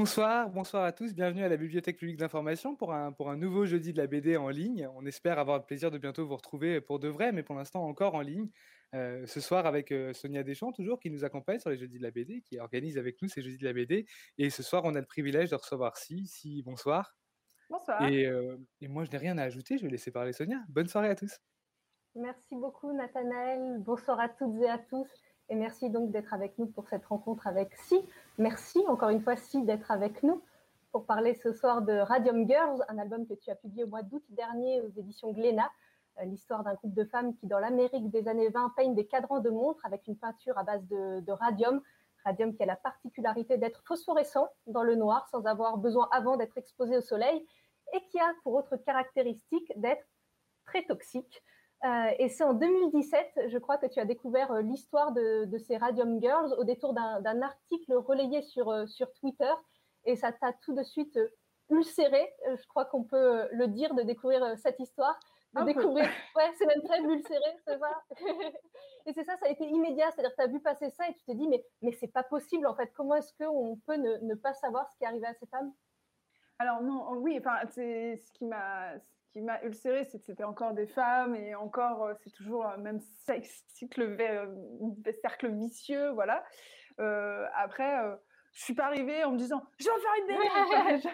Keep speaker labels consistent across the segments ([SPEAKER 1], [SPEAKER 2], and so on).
[SPEAKER 1] Bonsoir, bonsoir à tous, bienvenue à la Bibliothèque publique d'information pour un, pour un nouveau jeudi de la BD en ligne. On espère avoir le plaisir de bientôt vous retrouver pour de vrai, mais pour l'instant encore en ligne. Euh, ce soir avec euh, Sonia Deschamps, toujours, qui nous accompagne sur les jeudis de la BD, qui organise avec nous ces jeudis de la BD. Et ce soir, on a le privilège de recevoir Si. Si, bonsoir.
[SPEAKER 2] Bonsoir.
[SPEAKER 1] Et, euh, et moi, je n'ai rien à ajouter, je vais laisser parler Sonia. Bonne soirée à tous.
[SPEAKER 3] Merci beaucoup, Nathanaël. Bonsoir à toutes et à tous. Et merci donc d'être avec nous pour cette rencontre avec Si. Merci encore une fois, Si, d'être avec nous pour parler ce soir de Radium Girls, un album que tu as publié au mois d'août dernier aux éditions Glénat. Euh, l'histoire d'un groupe de femmes qui, dans l'Amérique des années 20, peignent des cadrans de montres avec une peinture à base de, de radium. Radium qui a la particularité d'être phosphorescent dans le noir sans avoir besoin avant d'être exposé au soleil et qui a pour autre caractéristique d'être très toxique. Euh, et c'est en 2017, je crois, que tu as découvert euh, l'histoire de, de, ces Radium Girls au détour d'un article relayé sur, euh, sur Twitter. Et ça t'a tout de suite ulcéré, je crois qu'on peut le dire, de découvrir cette histoire. De
[SPEAKER 2] Un
[SPEAKER 3] découvrir. Peu. Ouais, c'est même très ulcéré, c'est ça. et c'est ça, ça a été immédiat. C'est-à-dire que tu as vu passer ça et tu t'es dit, mais, mais c'est pas possible en fait. Comment est-ce qu'on peut ne, ne, pas savoir ce qui est arrivé à ces femmes
[SPEAKER 2] Alors, non, oui, enfin, c'est ce qui m'a qui m'a ulcéré, c'était encore des femmes et encore, euh, c'est toujours le même cycle, cercle vicieux, voilà. Euh, après, euh, je suis pas arrivée en me disant, je vais en faire une BD.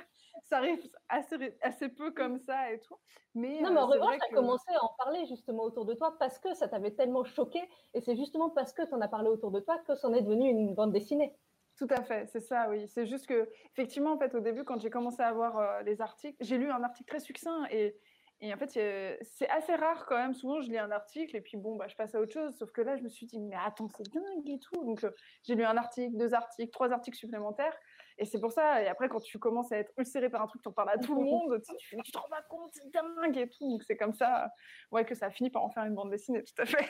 [SPEAKER 2] ça arrive assez, assez peu comme ça et tout. Mais,
[SPEAKER 3] non, mais en revanche, tu as que... commencé à en parler justement autour de toi parce que ça t'avait tellement choqué et c'est justement parce que tu en as parlé autour de toi que c'en est devenu une bande dessinée.
[SPEAKER 2] Tout à fait, c'est ça, oui. C'est juste que, effectivement, en fait, au début, quand j'ai commencé à voir euh, les articles, j'ai lu un article très succinct et, et en fait, c'est assez rare quand même. Souvent, je lis un article et puis bon, bah, je passe à autre chose. Sauf que là, je me suis dit, mais attends, c'est dingue et tout. Donc, euh, j'ai lu un article, deux articles, trois articles supplémentaires. Et c'est pour ça. Et après, quand tu commences à être ulcéré par un truc, tu en parles à tout le monde. Tu, tu te rends pas compte, c'est dingue et tout. Donc, c'est comme ça ouais, que ça a fini par en faire une bande dessinée, tout à fait.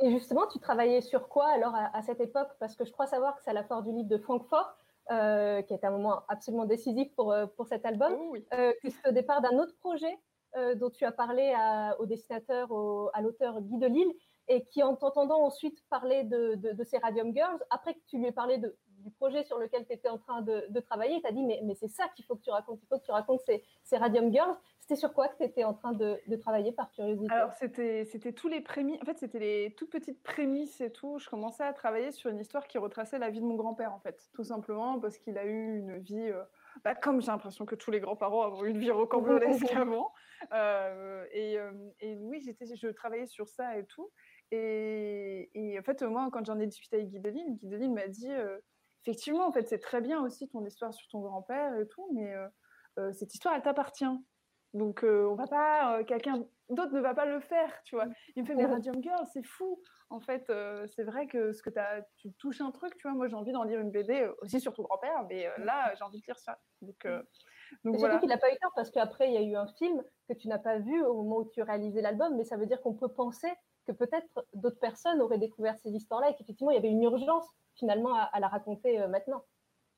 [SPEAKER 3] Et justement, tu travaillais sur quoi alors à, à cette époque? Parce que je crois savoir que c'est à la foire du livre de Francfort, euh, qui est un moment absolument décisif pour, euh, pour cet album,
[SPEAKER 2] oh, oui.
[SPEAKER 3] euh, que c'est au départ d'un autre projet? Euh, dont tu as parlé au dessinateur, à l'auteur Guy Delisle, et qui, en t'entendant ensuite parler de, ces Radium Girls, après que tu lui aies parlé du projet sur lequel tu étais en train de, travailler, tu as dit mais, c'est ça qu'il faut que tu racontes, il faut que tu racontes ces, Radium Girls. C'était sur quoi que tu étais en train de, de, travailler par curiosité?
[SPEAKER 2] Alors c'était tous les prémices, en fait c'était les toutes petites prémices et tout. Je commençais à travailler sur une histoire qui retraçait la vie de mon grand-père en fait, tout simplement parce qu'il a eu une vie, euh, bah, comme j'ai l'impression que tous les grands-parents ont eu une vie rocambolesque avant. Euh, et, euh, et, oui, j'étais, je travaillais sur ça et tout. Et, et en fait, moi, quand j'en ai discuté avec Guy Delisle m'a dit euh, effectivement, en fait, c'est très bien aussi ton histoire sur ton grand-père et tout, mais euh, cette histoire, elle t'appartient. Donc, euh, on va pas, quelqu'un d'autre ne va pas le faire, tu vois. Il me fait, mais Radium Girl, c'est fou. En fait, euh, c'est vrai que ce que as, tu touches un truc, tu vois. Moi, j'ai envie d'en lire une BD aussi sur ton grand-père, mais euh, là, j'ai envie de lire ça. Donc, euh,
[SPEAKER 3] donc voilà. Qu'il n'a pas eu tort parce qu'après, il y a eu un film que tu n'as pas vu au moment où tu réalisais l'album, mais ça veut dire qu'on peut penser que peut-être d'autres personnes auraient découvert ces histoires-là et qu'effectivement, il y avait une urgence finalement à, à la raconter maintenant.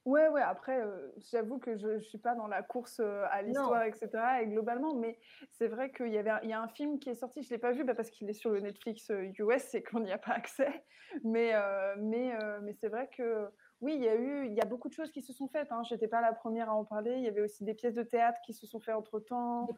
[SPEAKER 2] Ouais, ouais, après, euh, j'avoue que je ne suis pas dans la course euh, à l'histoire, etc. Et globalement, mais c'est vrai qu'il y, avait un, il y a un film qui est sorti, je ne l'ai pas vu bah, parce qu'il est sur le Netflix euh, US et qu'on n'y a pas accès. Mais, euh, mais, euh, mais c'est vrai que oui, il y a eu, il y a beaucoup de choses qui se sont faites. Hein. Je n'étais pas la première à en parler. Il y avait aussi des pièces de théâtre qui se sont faites entre temps.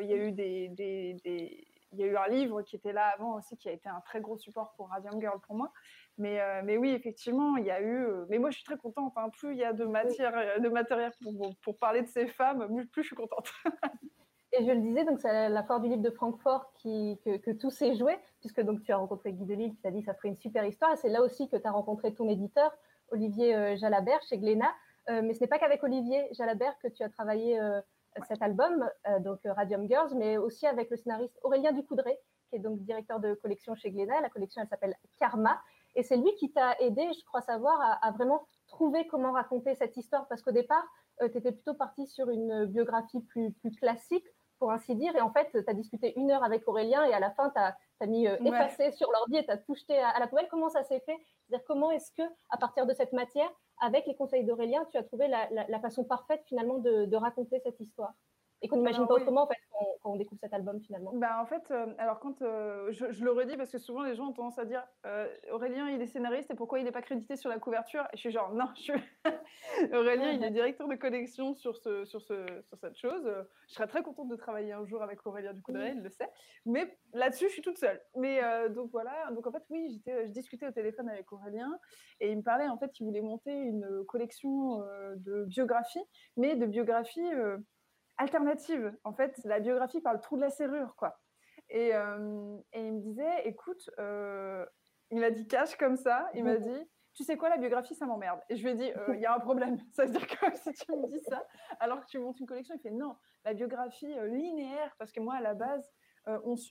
[SPEAKER 2] il y a eu des, des, des, il y a eu un livre qui était là avant aussi, qui a été un très gros support pour Radium Girl pour moi. Mais, euh, mais oui, effectivement, il y a eu. Euh, mais moi, je suis très contente. Hein. Plus il y a de matière, oui. de matériel pour, pour, parler de ces femmes, plus je suis contente.
[SPEAKER 3] Et je le disais, donc c'est la foire du livre de Francfort qui, que, que tout s'est joué, puisque donc tu as rencontré Guy Delisle qui t'a dit que ça ferait une super histoire. C'est là aussi que tu as rencontré ton éditeur, Olivier euh, Jalabert, chez Glénat. Euh, mais ce n'est pas qu'avec Olivier Jalabert que tu as travaillé euh, cet album, donc Radium Girls, mais aussi avec le scénariste Aurélien Ducoudray, qui est donc directeur de collection chez Glénat. La collection, elle s'appelle Karma. Et c'est lui qui t'a aidé, je crois savoir, à, à, vraiment trouver comment raconter cette histoire. Parce qu'au départ, euh, tu étais plutôt parti sur une biographie plus, plus classique, pour ainsi dire. Et en fait, tu as discuté une heure avec Aurélien et à la fin, tu as, as, mis euh, effacé ouais. sur l'ordi et tu as tout jeté à, à, la poubelle. Comment ça s'est fait? C'est-à-dire, comment est-ce que, à partir de cette matière, avec les conseils d'Aurélien, tu as trouvé la, façon parfaite finalement de raconter cette histoire et qu'on n'imagine pas autrement en fait, quand, on découvre cet album finalement
[SPEAKER 2] bah, En fait, euh, alors quand euh, je, le redis parce que souvent les gens ont tendance à dire euh, Aurélien il est scénariste et pourquoi il n'est pas crédité sur la couverture? Et je suis genre non, je suis... Aurélien il est directeur de collection sur, ce, sur, ce, sur cette chose. Je serais très contente de travailler un jour avec Aurélien du coup il le sait. Mais là-dessus je suis toute seule. Mais donc voilà, donc en fait oui, je discutais au téléphone avec Aurélien et il me parlait en fait qu'il voulait monter une collection de biographies, mais de biographies alternative. En fait, la biographie parle trop de la serrure, quoi. Et, euh, il me disait, écoute, euh, il m'a dit cash comme ça, il m'a dit, tu sais quoi, la biographie, ça m'emmerde. Et je lui ai dit, euh, il y a un problème. Ça veut dire que si tu me dis ça, alors que tu montes une collection, il fait non, la biographie linéaire, parce que moi, à la base,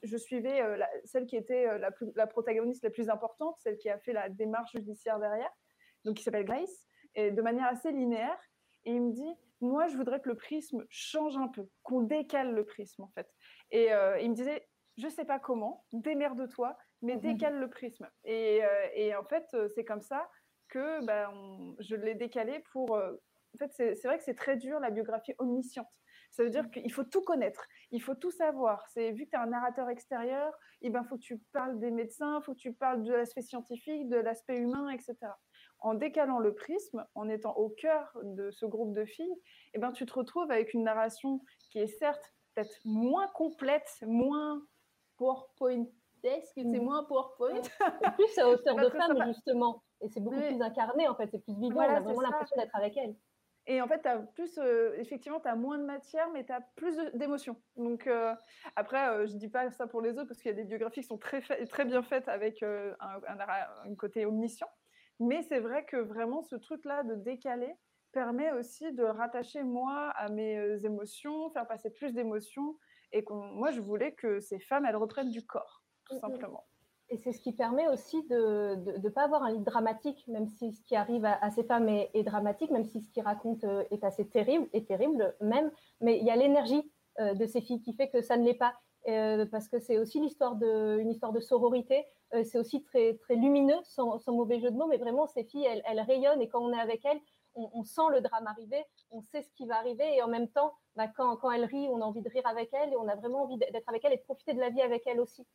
[SPEAKER 2] je suivais celle qui était la, la, protagoniste la plus importante, celle qui a fait la démarche judiciaire derrière, donc qui s'appelle Grace, et de manière assez linéaire. Et il me dit, moi, je voudrais que le prisme change un peu, qu'on décale le prisme, en fait. Et euh, il me disait, je sais pas comment, démerde-toi, mais mhm. décale le prisme. Et, euh, en fait, euh, c'est comme ça que bah, je l'ai décalé pour... en fait, c'est vrai que c'est très dur, la biographie omnisciente. Ça veut dire mhm. qu'il faut tout connaître, il faut tout savoir. C'est vu que tu es un narrateur extérieur, il ben, faut que tu parles des médecins, il faut que tu parles de l'aspect scientifique, de l'aspect humain, etc en décalant le prisme, en étant au cœur de ce groupe de filles, eh ben, tu te retrouves avec une narration qui est certes peut-être moins complète, moins PowerPoint c'est mm. moins PowerPoint.
[SPEAKER 3] plus à hauteur de femme, justement. Et c'est beaucoup plus incarné, en fait. C'est plus vivant. on a vraiment l'impression d'être avec elle.
[SPEAKER 2] Et en fait, tu as plus, euh, effectivement, tu as moins de matière, mais tu as plus d'émotions. Donc, euh, après, euh, je ne dis pas ça pour les autres, parce qu'il y a des biographies qui sont très, très bien faites avec un, un, côté omniscient. Mais c'est vrai que vraiment, ce truc-là de décaler permet aussi de rattacher moi à mes euh, émotions, faire passer plus d'émotions. Et moi, je voulais que ces femmes, elles reprennent du corps, tout simplement.
[SPEAKER 3] Et c'est ce qui permet aussi de ne pas avoir un livre dramatique, même si ce qui arrive à, ces femmes est, dramatique, même si ce qu'ils racontent euh, est assez terrible, et terrible même. Mais il y a l'énergie euh, de ces filles qui fait que ça ne l'est pas. Parce que c'est aussi l'histoire de, une histoire de sororité, euh, c'est aussi très, très lumineux, sans, mauvais jeu de mots, mais vraiment, ces filles, elles, rayonnent. Et quand on est avec elles, on, sent le drame arriver, on sait ce qui va arriver. Et en même temps, bah, quand, quand elles rient, on a envie de rire avec elles. Et on a vraiment envie d'être avec elles et de profiter de la vie avec elles aussi.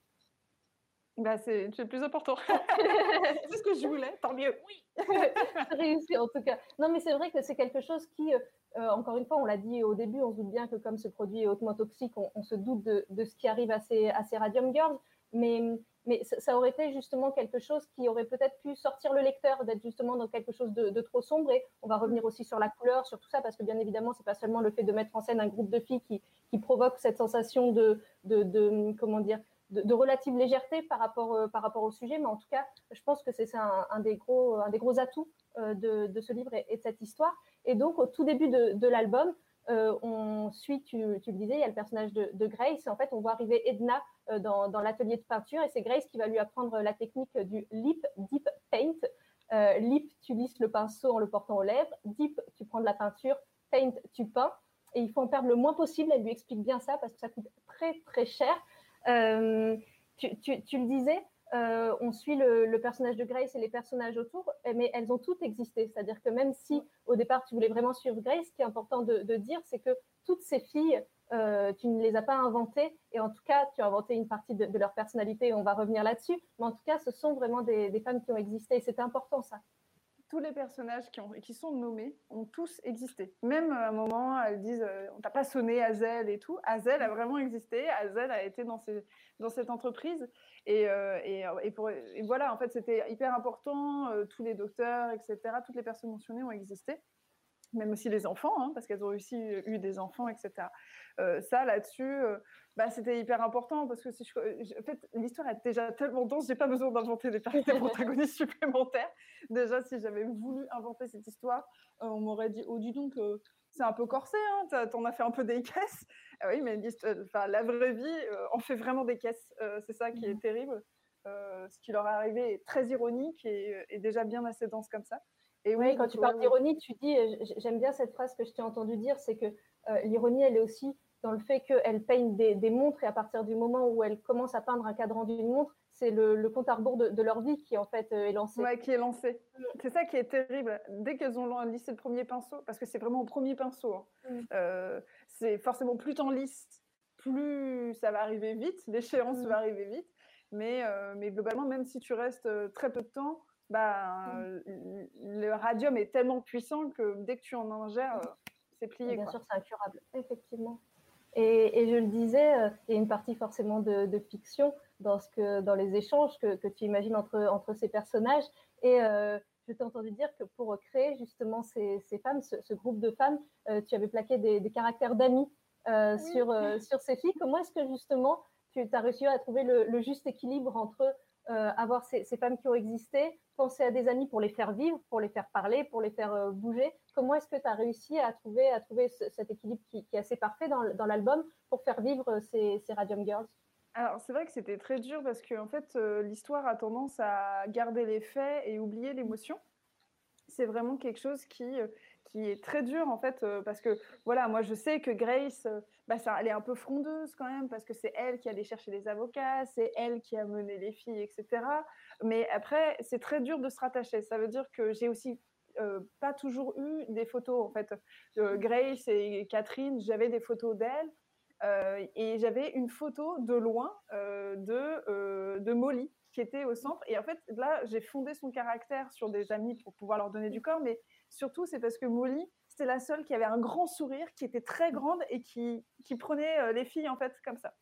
[SPEAKER 2] Bah, c'est le plus important. c'est ce que je voulais, tant mieux. Oui.
[SPEAKER 3] réussi en tout cas. Non, mais c'est vrai que c'est quelque chose qui, euh, encore une fois, on l'a dit au début, on se doute bien que comme ce produit est hautement toxique, on, se doute de, de, ce qui arrive à ces, à ces Radium Girls. Mais mais ça, aurait été justement quelque chose qui aurait peut-être pu sortir le lecteur d'être justement dans quelque chose de, trop sombre. Et on va revenir aussi sur la couleur, sur tout ça, parce que bien évidemment, c'est pas seulement le fait de mettre en scène un groupe de filles qui, qui provoque cette sensation de, de, comment dire, de, relative légèreté par rapport, euh, par rapport au sujet, mais en tout cas, je pense que c'est un, des gros, un des gros atouts euh, de, ce livre et, de cette histoire. Et donc, au tout début de, l'album, euh, on suit, tu, le disais, il y a le personnage de, Grace. En fait, on voit arriver Edna euh, dans, l'atelier de peinture et c'est Grace qui va lui apprendre la technique du lip deep paint. Lip, tu lisses le pinceau en le portant aux lèvres. Deep, tu prends de la peinture. Paint, tu peins. Et il faut en perdre le moins possible. Elle lui explique bien ça parce que ça coûte très, très cher. Tu, le disais, euh, on suit le, personnage de Grace et les personnages autour, mais elles ont toutes existé. C'est-à-dire que même si au départ tu voulais vraiment suivre Grace, ce qui est important de, dire, c'est que toutes ces filles, euh, tu ne les as pas inventées, et en tout cas, tu as inventé une partie de, leur personnalité, on va revenir là-dessus, mais en tout cas, ce sont vraiment des femmes qui ont existé, et c'est important ça
[SPEAKER 2] tous les personnages qui, ont, qui, sont nommés ont tous existé. Même à un moment, elles disent euh, on t'a pas sonné Azel et tout. Azel a vraiment existé. Azel a été dans, cette entreprise. Et, euh, et, voilà, en fait, c'était hyper important. Euh, tous les docteurs, etc., toutes les personnes mentionnées ont existé même aussi les enfants, hein, parce qu'elles ont aussi eu des enfants, etc. Euh, ça, là-dessus, euh, bah, c'était hyper important, parce que si je, en fait, l'histoire est déjà tellement dense, j'ai pas besoin d'inventer des, protagonistes supplémentaires. Déjà, si j'avais voulu inventer cette histoire, euh, on m'aurait dit, oh, dis donc, c'est un peu corsé, hein, t'en as fait un peu des caisses. Ah oui, mais la vraie vie en fait vraiment des caisses. c'est ça qui est mmh. terrible. ce qui leur est arrivé est très ironique et, et déjà bien assez dense comme ça.
[SPEAKER 3] Et oui, quand tu parles d'ironie, tu dis, euh, j'aime bien cette phrase que je t'ai entendu dire, c'est que euh, l'ironie, elle est aussi dans le fait qu'elle peigne des, montres et à partir du moment où elle commence à peindre un cadran d'une montre, c'est le, compte à rebours de, leur vie qui en fait est lancé.
[SPEAKER 2] Ouais, qui est lancé. Mm. C'est ça qui est terrible. Dès qu'elles ont lissé le premier pinceau, parce que c'est vraiment au premier pinceau, hein, mm. c'est forcément plus t'en lisses, plus ça va arriver vite, l'échéance va arriver vite. Mais, mais globalement, même si tu restes très peu de temps, bah, le radium est tellement puissant que dès que tu en ingères, c'est plié.
[SPEAKER 3] Bien sûr, c'est incurable, effectivement. Et, je le disais, euh, il y a une partie forcément de, fiction dans, ce que, dans les échanges que, tu imagines entre, entre ces personnages. Et euh, je t'ai entendu dire que pour créer justement ces, ces femmes, ce, groupe de femmes, euh, tu avais plaqué des, caractères d'amis sur, sur ces filles. Comment est-ce que justement tu as réussi à trouver le, le juste équilibre entre euh, avoir ces, femmes qui ont existé, penser à des amis pour les faire vivre, pour les faire parler, pour les faire euh, bouger. Comment est-ce que tu as réussi à trouver, cet équilibre qui, est assez parfait dans, l'album pour faire vivre ces, Radium Girls?
[SPEAKER 2] Alors c'est vrai que c'était très dur parce que en fait euh, l'histoire a tendance à garder les faits et oublier l'émotion. C'est vraiment quelque chose qui qui est très dur en fait parce que voilà moi je sais que Grace bah, ça, elle est un peu frondeuse quand même parce que c'est elle qui allait chercher les avocats c'est elle qui a mené les filles etc mais après c'est très dur de se rattacher. Ça veut dire que j'ai aussi pas toujours eu des photos en fait. Grace et Catherine j'avais des photos d'elles et j'avais une photo de loin de, de Molly qui était au centre et en fait là j'ai fondé son caractère sur des amis pour pouvoir leur donner du corps mais Surtout, c'est parce que Molly, c'était la seule qui avait un grand sourire, qui était très grande et qui, qui prenait euh, les filles, en fait, comme ça.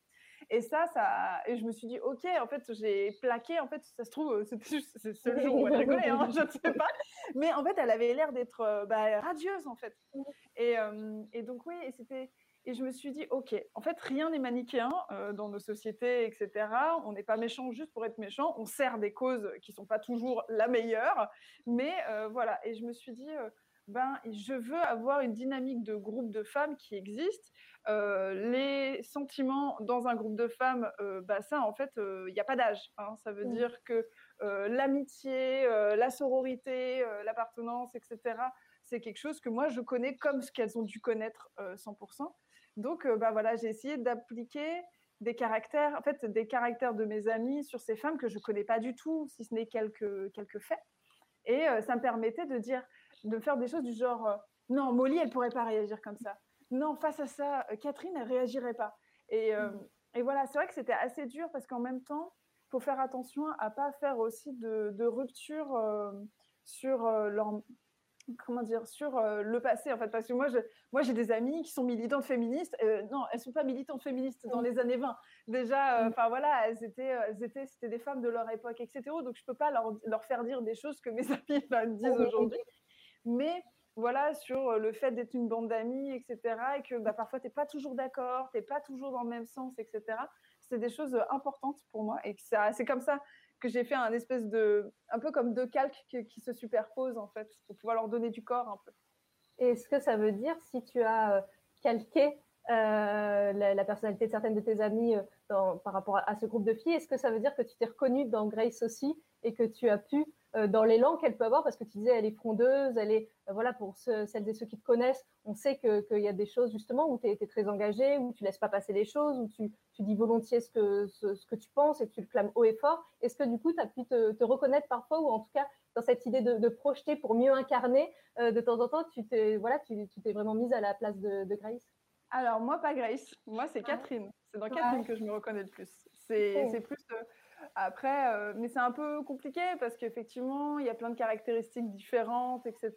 [SPEAKER 2] Et ça, ça, et je me suis dit, ok, en fait, j'ai plaqué, en fait, ça se trouve, c'était juste c'est le jour où elle rigolait, hein, je ne sais pas. Mais en fait, elle avait l'air d'être euh, bah, radieuse, en fait. Et, euh, et donc, oui, et c'était. Et je me suis dit, OK, en fait, rien n'est manichéen dans nos sociétés, etc. On n'est pas méchant juste pour être méchant. On sert des causes qui ne sont pas toujours la meilleure. Mais voilà. Et je me suis dit, ben, je veux avoir une dynamique de groupe de femmes qui existe. les sentiments dans un groupe de femmes, bah, ça, en fait, il n'y a pas d'âge. Hein. Ça veut mmh. dire que l'amitié, la sororité, l'appartenance, etc., c'est quelque chose que moi, je connais comme ce qu'elles ont dû connaître 100%. Donc, euh, bah voilà, j'ai essayé d'appliquer des caractères, en fait, des caractères de mes amis sur ces femmes que je connais pas du tout, si ce n'est quelques, quelques faits. Et euh, ça me permettait de dire, de faire des choses du genre, euh, non, Molly, elle pourrait pas réagir comme ça. Non, face à ça, Catherine, elle réagirait pas. Et, mmh. et voilà, c'est vrai que c'était assez dur parce qu'en même temps, il faut faire attention à pas faire aussi de, de rupture sur leur, comment dire, sur euh, le passé, en fait, parce que moi, je, moi, j'ai des amis qui sont militantes féministes. Euh, non, elles sont pas militantes féministes dans les années 20. Déjà, euh, enfin voilà, elles étaient, elles étaient, c'était des femmes de leur époque, etc. Donc, je peux pas leur, leur faire dire des choses que mes amis disent aujourd'hui. Mais voilà, sur le fait d'être une bande d'amis, etc. Et que bah, parfois, tu n'es pas toujours d'accord, tu n'es pas toujours dans le même sens, etc. C'est des choses importantes pour moi. Et c'est comme ça que j'ai fait un espèce de, un peu comme deux calques qui, se superposent en fait, pour pouvoir leur donner du corps un peu.
[SPEAKER 3] Est-ce que ça veut dire si tu as euh, calqué euh, la, personnalité de certaines de tes amies euh, par rapport à, ce groupe de filles, est-ce que ça veut dire que tu t'es reconnue dans Grace aussi et que tu as pu euh, dans l'élan qu'elle peut avoir, parce que tu disais, elle est frondeuse, elle est, euh, voilà, pour celles et ceux qui te connaissent, on sait qu'il y a des choses justement où tu es, très engagée, où tu laisses pas passer les choses, où tu, tu dis volontiers ce que, ce, que tu penses et tu le clames haut et fort. Est-ce que du coup, tu as pu te, reconnaître parfois, ou en tout cas, dans cette idée de, projeter pour mieux incarner, euh, de temps en temps, tu t'es voilà, tu, t'es vraiment mise à la place de, Grace?
[SPEAKER 2] Alors, moi, pas Grace. Moi, c'est Catherine. C'est dans Catherine que je me reconnais le plus. C'est oh. plus. Après, euh, mais c'est un peu compliqué parce qu'effectivement, il y a plein de caractéristiques différentes, etc.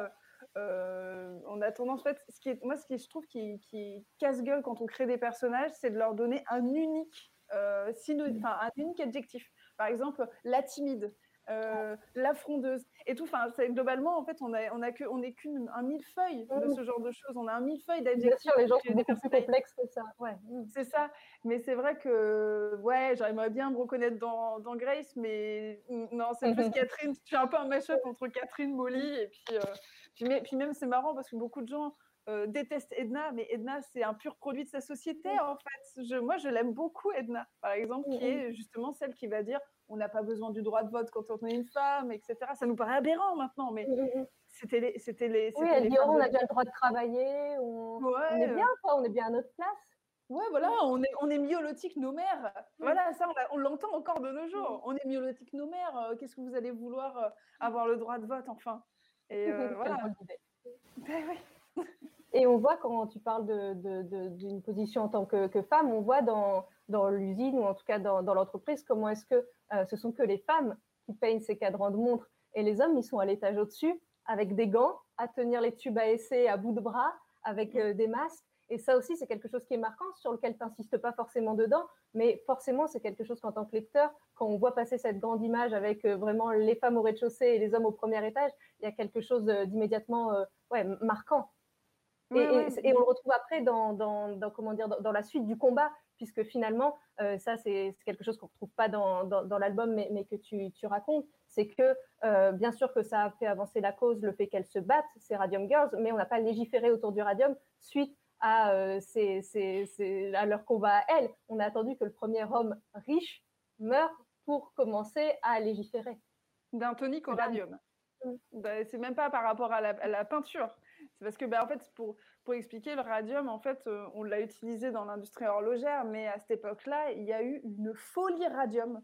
[SPEAKER 2] Euh, euh, on a tendance, en fait, ce qui est, moi, ce qui je trouve qui, casse-gueule quand on crée des personnages, c'est de leur donner un unique, un unique adjectif. Par exemple, la timide. Euh, la frondeuse et tout. Enfin, globalement, en fait, on a, on a que, on est qu'un millefeuille de mmh. ce genre de choses. On a un millefeuille d'adjectifs.
[SPEAKER 3] les gens sont beaucoup plus complexes que ça. Ouais.
[SPEAKER 2] C'est ça. Mais c'est vrai que, ouais, j'aimerais bien me reconnaître dans, dans Grace, mais non, c'est plus Catherine. Tu fais un peu un mash-up entre Catherine, Molly, et puis, euh, puis, mais, puis même, c'est marrant parce que beaucoup de gens euh, détestent Edna, mais Edna, c'est un pur produit de sa société, en fait. Je, moi, je l'aime beaucoup, Edna, par exemple, qui est justement celle qui va dire on n'a pas besoin du droit de vote quand on est une femme, etc. Ça nous paraît aberrant maintenant, mais c'était les, c'était les.
[SPEAKER 3] Oui, elle dit oh, on a bien le droit de travailler, on, est bien, quoi, on est bien à notre place.
[SPEAKER 2] Ouais, voilà, on est, on est myolotique nos mères. Voilà, ça, on, l'entend encore de nos jours. On est myolotique nos mères. Qu'est-ce que vous allez vouloir avoir le droit de vote, enfin Et voilà.
[SPEAKER 3] Ben, oui. Et on voit quand tu parles d'une position en tant que, femme, on voit dans, l'usine ou en tout cas dans, l'entreprise comment est-ce que euh, ce sont que les femmes qui peignent ces cadrans de montre et les hommes, ils sont à l'étage au-dessus avec des gants, à tenir les tubes à essai à bout de bras, avec euh, des masques. Et ça aussi, c'est quelque chose qui est marquant, sur lequel tu n'insistes pas forcément dedans, mais forcément, c'est quelque chose qu'en tant que lecteur, quand on voit passer cette grande image avec euh, vraiment les femmes au rez-de-chaussée et les hommes au premier étage, il y a quelque chose d'immédiatement ouais, marquant. Et, on le retrouve après dans, comment dire, dans, la suite du combat, puisque finalement, euh, ça, c'est quelque chose qu'on ne retrouve pas dans, l'album, mais, que tu, racontes. C'est que, euh, bien sûr, que ça a fait avancer la cause, le fait qu'elles se battent, ces Radium Girls, mais on n'a pas légiféré autour du radium suite à, euh, à leur combat à elles. On a attendu que le premier homme riche meure pour commencer à légiférer.
[SPEAKER 2] D'un tonique au radium. Bah, c'est même pas par rapport à la peinture. C'est parce que, ben, en fait, pour, pour expliquer, le radium, en fait, euh, on l'a utilisé dans l'industrie horlogère, mais à cette époque-là, il y a eu une folie radium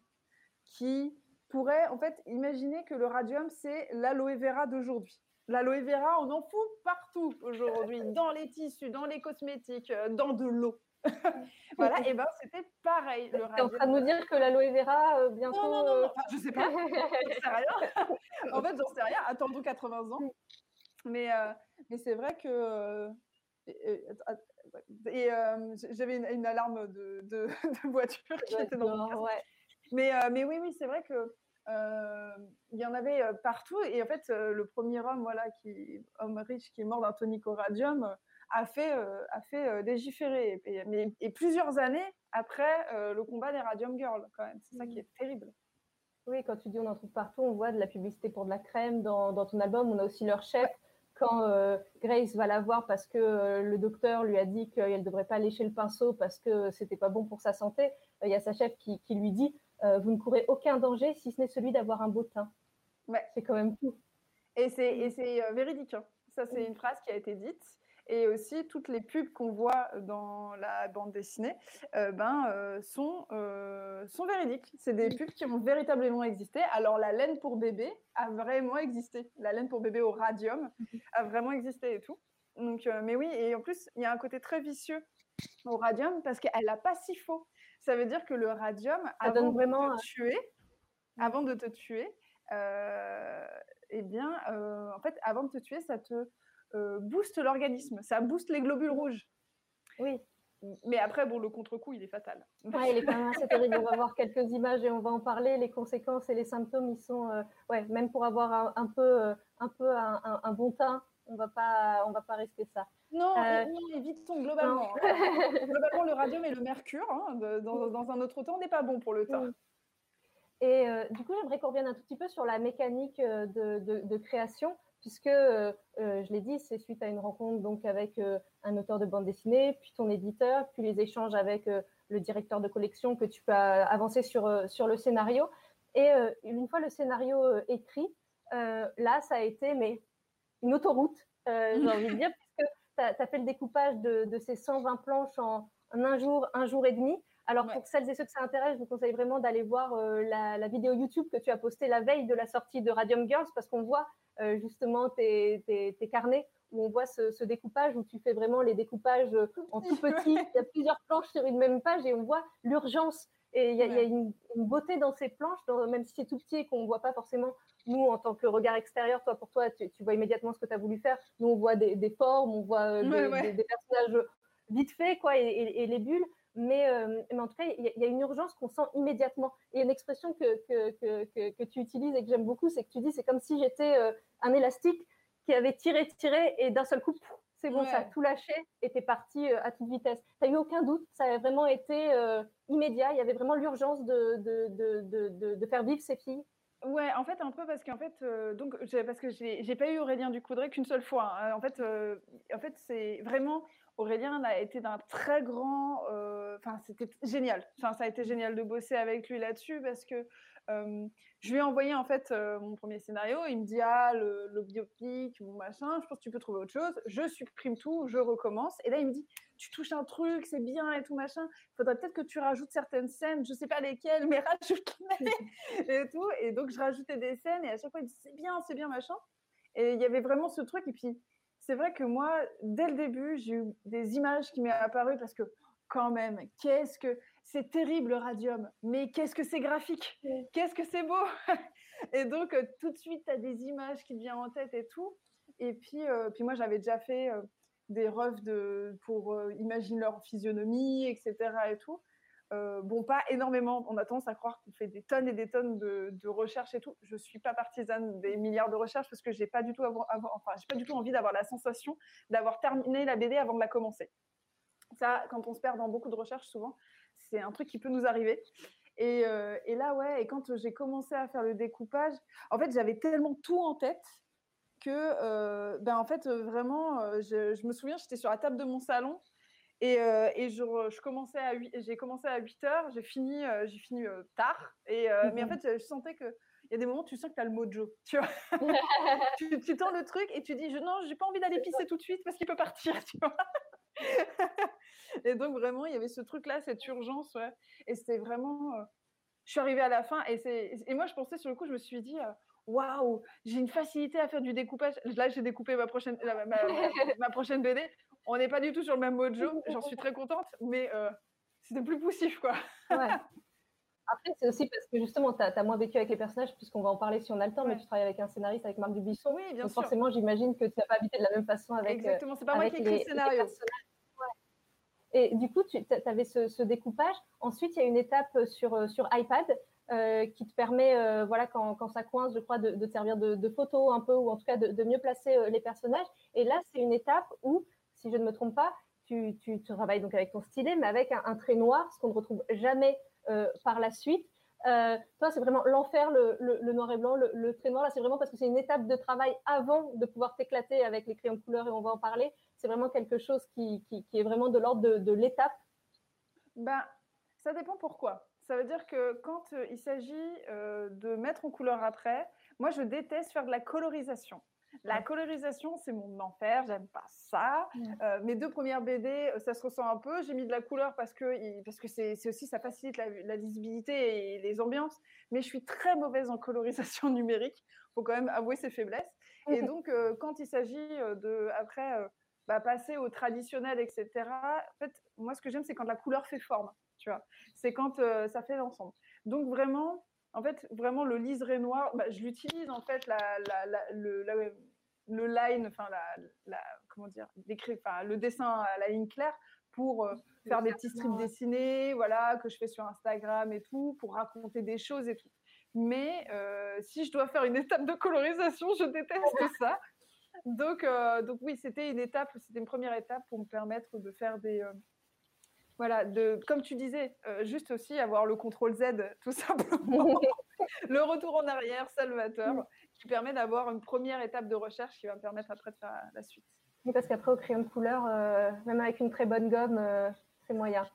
[SPEAKER 2] qui pourrait, en fait, imaginer que le radium, c'est l'aloe vera d'aujourd'hui. L'aloe vera, on en fout partout aujourd'hui, dans les tissus, dans les cosmétiques, euh, dans de l'eau. voilà, et ben c'était pareil.
[SPEAKER 3] Tu es en train de nous dire que l'aloe vera, euh, bientôt.
[SPEAKER 2] Non, non, non, je sais pas, j'en sais rien. en fait, j'en sais rien, attendons 80 ans. Mais, mais c'est vrai que. Et, j'avais une, alarme de, de, voiture qui était dans le ouais. mais, mais oui, oui, c'est vrai que il y en avait partout. Et en fait, le premier homme, voilà, qui, homme riche qui est mort d'un tonique au radium, a fait, a fait légiférer. Et, mais, et plusieurs années après le combat des Radium Girls, quand même. C'est ça qui mmh. est terrible.
[SPEAKER 3] Oui, quand tu dis on en trouve partout, on voit de la publicité pour de la crème dans, dans ton album. On a aussi leur chef quand euh, Grace va la voir parce que euh, le docteur lui a dit qu'elle ne devrait pas lécher le pinceau parce que c'était pas bon pour sa santé, euh, il y a sa chef qui, lui dit Vous ne courez aucun danger si ce n'est celui d'avoir un beau teint.
[SPEAKER 2] Ouais.
[SPEAKER 3] C'est quand même tout.
[SPEAKER 2] Et c'est véridique. Hein. Ça, c'est une phrase qui a été dite et aussi toutes les pubs qu'on voit dans la bande dessinée euh, ben, euh, sont, euh, sont véridiques. C'est des pubs qui ont véritablement existé. Alors la laine pour bébé a vraiment existé. La laine pour bébé au radium a vraiment existé et tout. Donc, mais oui, et en plus, il y a un côté très vicieux au radium parce qu'elle n'a pas si faux. Ça veut dire que le radium, avant vraiment... de te tuer, avant de te tuer, eh bien, en fait, avant de te tuer, ça te euh, booste l'organisme, ça booste les globules rouges.
[SPEAKER 3] Oui.
[SPEAKER 2] Mais après, bon, le contre-coup, il est fatal.
[SPEAKER 3] Ouais, il est quand même assez terrible. On va voir quelques images et on va en parler. Les conséquences et les symptômes, ils sont, euh, ouais, même pour avoir un, peu, euh, un peu un, bon teint, on va pas, on va pas rester ça.
[SPEAKER 2] Non, évitons globalement. Hein. globalement, le radium et le mercure, hein, dans, un autre temps, n'est pas bon pour le teint.
[SPEAKER 3] Et du coup, j'aimerais qu'on revienne un tout petit peu sur la mécanique de, de création puisque, euh, euh, je l'ai dit, c'est suite à une rencontre donc avec euh, un auteur de bande dessinée, puis ton éditeur, puis les échanges avec le directeur de collection que tu peux avancer sur, sur le scénario. Et une fois le scénario écrit, là, ça a été mais, une autoroute, j'ai envie de dire, puisque tu as, fait le découpage de, de, ces 120 planches en, un jour, un jour et demi. Alors, pour celles et ceux que ça intéresse, je vous conseille vraiment d'aller voir la, la, vidéo YouTube que tu as postée la veille de la sortie de Radium Girls, parce qu'on voit justement tes, carnets où on voit ce, découpage, où tu fais vraiment les découpages euh, en tout petit. Il y a plusieurs planches sur une même page et on voit l'urgence. Et il y a, une, beauté dans ces planches, même si c'est tout petit et qu'on ne voit pas forcément, nous, en tant que regard extérieur, toi, pour toi, tu, vois immédiatement ce que tu as voulu faire. Nous, on voit des, formes, on voit euh, des, personnages vite faits, quoi, et, les bulles. Mais, mais, en tout cas, il y, a une urgence qu'on sent immédiatement. Et une expression que, que, que, que tu utilises et que j'aime beaucoup, c'est que tu dis c'est comme si j'étais un élastique qui avait tiré, tiré, et d'un seul coup, c'est bon, ça a tout lâché et t'es parti euh, à toute vitesse. T'as eu aucun doute, ça a vraiment été euh, immédiat, il y avait vraiment l'urgence de, de, de, faire vivre ces filles.
[SPEAKER 2] Ouais, en fait, un peu parce qu'en fait, euh, donc, parce que j'ai pas eu Aurélien Ducoudray qu'une seule fois. Hein. En fait, en fait c'est vraiment Aurélien a été d'un très grand. Enfin, c'était génial. Enfin, ça a été génial de bosser avec lui là-dessus parce que je lui ai envoyé en fait mon premier scénario. Il me dit ah le, le biopic, mon machin. Je pense que tu peux trouver autre chose. Je supprime tout, je recommence. Et là il me dit tu touches un truc, c'est bien et tout machin. Il faudrait peut-être que tu rajoutes certaines scènes, je sais pas lesquelles, mais rajoute-les et tout. Et donc je rajoutais des scènes et à chaque fois il dit c'est bien, c'est bien machin. Et il y avait vraiment ce truc. Et puis c'est vrai que moi dès le début j'ai eu des images qui m'est apparu parce que quand même, qu'est-ce que c'est terrible le radium, mais qu'est-ce que c'est graphique, qu'est-ce que c'est beau. et donc euh, tout de suite, tu as des images qui te viennent en tête et tout. Et puis, euh, puis moi, j'avais déjà fait euh, des refs de, pour imaginer leur physionomie, etc. Et tout. Bon, pas énormément. On a tendance à croire qu'on fait des tonnes et des tonnes de, recherches et tout. Je suis pas partisane des milliards de recherches parce que j'ai pas du tout pas du tout envie d'avoir la sensation d'avoir terminé la BD avant de la commencer. Ça, quand on se perd dans beaucoup de recherches, souvent, c'est un truc qui peut nous arriver. Et, euh, là, ouais, et quand j'ai commencé à faire le découpage, en fait, j'avais tellement tout en tête que, euh, ben, en fait, vraiment, euh, je, me souviens, j'étais sur la table de mon salon et, et je, je, commençais à j'ai commencé à 8 heures, j'ai fini, j'ai fini tard. Et, Mais en fait, je sentais que il y a des moments où tu sens que tu as le mojo, tu vois? tu, tu, tends le truc et tu dis, je, non, j'ai pas envie d'aller pisser tout de suite parce qu'il peut partir, tu vois? Et donc vraiment, il y avait ce truc-là, cette urgence, ouais. Et c'était vraiment, euh, je suis arrivée à la fin et moi je pensais sur le coup, je me suis dit, euh, waouh, j'ai une facilité à faire du découpage. Là, j'ai découpé ma prochaine, ma, prochaine BD. On n'est pas du tout sur le même mojo. J'en suis très contente, mais euh, c'était plus poussif, quoi.
[SPEAKER 3] ouais. Après, c'est aussi parce que justement, tu as, moins vécu avec les personnages, puisqu'on va en parler si on a le temps, mais tu travailles avec un scénariste, avec Marc Dubisson.
[SPEAKER 2] Oui, bien
[SPEAKER 3] donc
[SPEAKER 2] sûr.
[SPEAKER 3] forcément, j'imagine que tu n'as pas habité de la même façon avec.
[SPEAKER 2] Exactement, c'est pas moi qui écris le scénario.
[SPEAKER 3] Et du coup, tu avais ce, découpage. Ensuite, il y a une étape sur, euh, sur iPad euh, qui te permet, euh, voilà, quand, quand, ça coince, je crois, de, de te servir de, de, photo un peu, ou en tout cas de, de mieux placer les personnages. Et là, c'est une étape où, si je ne me trompe pas, tu, travailles donc avec ton stylet, mais avec un, trait noir, ce qu'on ne retrouve jamais par la suite. toi, c'est vraiment l'enfer, le, noir et blanc, le, trait noir. Là, c'est vraiment parce que c'est une étape de travail avant de pouvoir t'éclater avec les crayons de couleur et on va en parler c'est vraiment quelque chose qui, est vraiment de l'ordre de, l'étape
[SPEAKER 2] ben, Ça dépend pourquoi. Ça veut dire que quand euh, il s'agit euh, de mettre en couleur après, moi je déteste faire de la colorisation. La colorisation, c'est mon enfer, j'aime pas ça. Euh, mes deux premières BD, ça se ressent un peu. J'ai mis de la couleur parce que parce que c'est aussi ça facilite la, la, visibilité et les ambiances. Mais je suis très mauvaise en colorisation numérique. Faut quand même avouer ses faiblesses. Et donc, quand il s'agit de après bah, passer au traditionnel, etc. En fait, moi, ce que j'aime, c'est quand la couleur fait forme, tu vois. C'est quand euh, ça fait l'ensemble. Donc, vraiment, en fait, vraiment, le liseré noir, bah, je l'utilise, en fait, la, le, le, line, enfin, la, comment dire, enfin, le dessin à la ligne claire pour euh, faire des petits strips dessinés, voilà, que je fais sur Instagram et tout, pour raconter des choses et tout. Mais euh, si je dois faire une étape de colorisation, je déteste ça. Donc, euh, donc oui, c'était une étape, c'était une première étape pour me permettre de faire des, voilà, de, comme tu disais, euh, juste aussi avoir le contrôle Z, tout simplement, le retour en arrière, salvateur, mm. qui permet d'avoir une première étape de recherche qui va me permettre après de faire la suite.
[SPEAKER 3] Oui, parce qu'après au crayon de couleur, même avec une très bonne gomme, c'est moyen.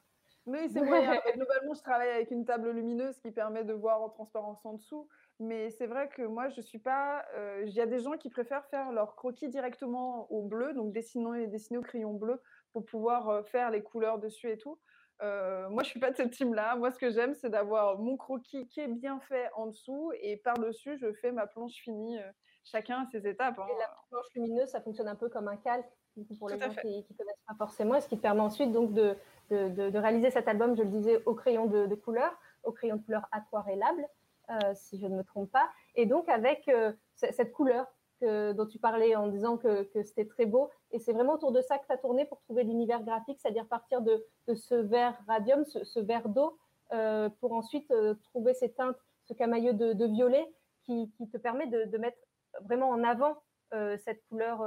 [SPEAKER 2] Oui, c'est moyen. globalement, je travaille avec une table lumineuse qui permet de voir en transparence en dessous. Mais c'est vrai que moi, je suis pas. Euh, il y a des gens qui préfèrent faire leur croquis directement au bleu, donc dessiner, dessiner au crayon bleu pour pouvoir faire les couleurs dessus et tout. Euh, moi, je suis pas de cette team-là. Moi, ce que j'aime, c'est d'avoir mon croquis qui est bien fait en dessous et par-dessus, je fais ma planche finie. chacun ses étapes. Hein.
[SPEAKER 3] Et la planche lumineuse, ça fonctionne un peu comme un calque pour les gens qui ne connaissent pas forcément, ce qui te permet ensuite donc de, de, de, réaliser cet album, je le disais, au crayon de, de couleur, au crayon de couleur aquarellable. Euh, si je ne me trompe pas. Et donc avec euh, cette couleur dont tu parlais en disant que, c'était très beau. Et c'est vraiment autour de ça que tu as tourné pour trouver l'univers graphique, c'est-à-dire partir de, ce vert radium, ce, vert d'eau, euh, pour ensuite trouver ces teintes, ce camailleux de, violet qui, te permet de, mettre vraiment en avant cette couleur,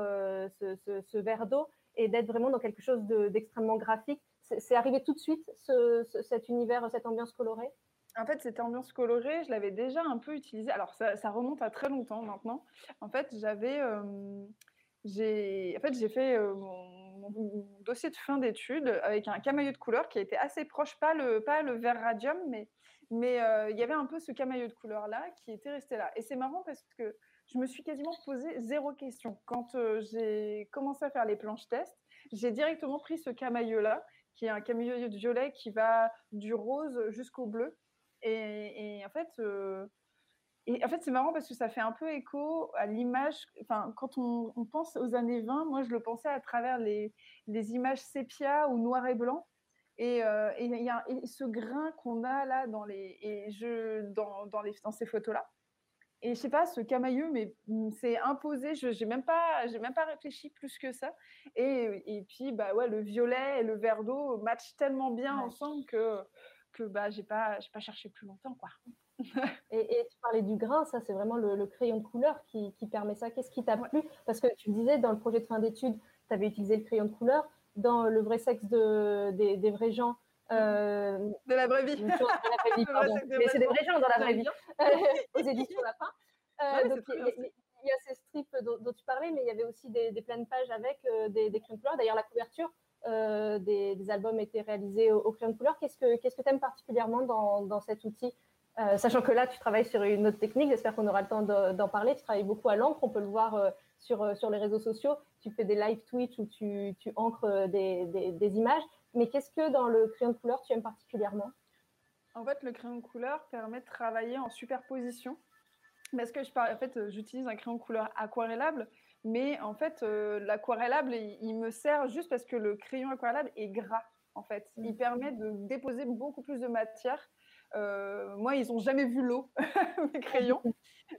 [SPEAKER 3] ce, vert d'eau, et d'être vraiment dans quelque chose d'extrêmement graphique. C'est arrivé tout de suite, cet univers, cette ambiance colorée?
[SPEAKER 2] En fait, cette ambiance colorée, je l'avais déjà un peu utilisée. Alors, ça, remonte à très longtemps maintenant. En fait, j'avais, j'ai, en fait, fait mon, dossier de fin d'études avec un camailleux de couleur qui était assez proche, pas le, pas le vert radium, mais Mais il y avait un peu ce camailleux de couleur là qui était resté là. Et c'est marrant parce que je me suis quasiment posé zéro question. Quand j'ai commencé à faire les planches test, j'ai directement pris ce camailleux là, qui est un camailleux de violet qui va du rose jusqu'au bleu. Et, en fait, et en fait, c'est marrant parce que ça fait un peu écho à l'image. Enfin, quand on, pense aux années 20, moi, je le pensais à travers les, les images sépia ou noir et blanc. Et il y a ce grain qu'on a là dans, les, et je, dans, dans, les, dans ces photos-là. Et je sais pas, ce camailleux, mais mmh, c'est imposé. Je n'ai même, pas, même pas réfléchi plus que ça. Et, et, puis, bah ouais, le violet et le vert d'eau matchent tellement bien ensemble que, que bah, je n'ai pas, pas cherché plus longtemps. quoi.
[SPEAKER 3] et, tu parlais du grain, ça c'est vraiment le, crayon de couleur qui, qui permet ça. Qu'est-ce qui t'a plu? Parce que tu disais dans le projet de fin d'études, tu avais utilisé le crayon de couleur. Dans le vrai sexe de, des, des vrais gens,
[SPEAKER 2] euh, de la vraie vie. Mais
[SPEAKER 3] c'est des vrais gens dans la vraie vie. aux éditions Lapin. Euh, donc, il y, a ces strips dont, tu parlais, mais il y avait aussi des, des pleines pages avec euh, des, des crayons de couleur. D'ailleurs, la couverture des, des, albums était réalisée au, crayon de couleur. Qu'est-ce que tu aimes particulièrement dans, cet outil sachant que là, tu travailles sur une autre technique, j'espère qu'on aura le temps d'en parler. Tu travailles beaucoup à l'encre, on peut le voir sur, sur les réseaux sociaux. Tu fais des live Twitch où tu, encres des, des, images. Mais qu'est-ce que dans le crayon de couleur tu aimes particulièrement?
[SPEAKER 2] En fait, le crayon de couleur permet de travailler en superposition. Parce que je en fait, j'utilise un crayon de couleur aquarellable, mais en fait, euh, l'aquarellable, il, me sert juste parce que le crayon aquarellable est gras. En fait, il mmh. permet de déposer beaucoup plus de matière. Euh, moi, ils n'ont jamais vu l'eau, mes crayons.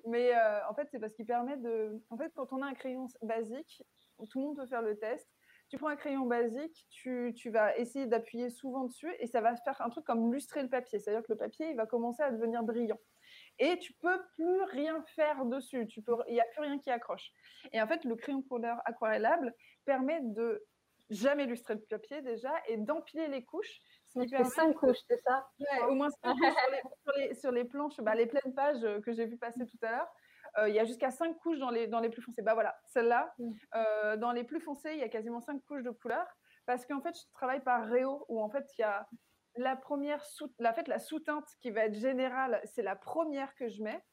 [SPEAKER 2] Mais euh, en fait, c'est parce qu'il permet de. En fait, quand on a un crayon basique, tout le monde peut faire le test tu prends un crayon basique, tu, vas essayer d'appuyer souvent dessus et ça va faire un truc comme lustrer le papier. C'est-à-dire que le papier, il va commencer à devenir brillant. Et tu peux plus rien faire dessus. Tu peux, il n'y a plus rien qui accroche. Et en fait, le crayon couleur aquarellable permet de jamais lustrer le papier déjà et d'empiler les couches.
[SPEAKER 3] Tu fais cinq couches, c'est ça?
[SPEAKER 2] Au moins cinq couches sur les, planches, bah, les pleines pages que j'ai vu passer tout à l'heure. Euh, il y a jusqu'à 5 couches dans les, dans les plus foncés. Bah voilà, celle-là, euh, dans les plus foncés, il y a quasiment 5 couches de couleur parce qu'en fait, je travaille par réo où en fait, il y a la première sous, la, fait, la sous-teinte qui va être générale, c'est la première que je mets.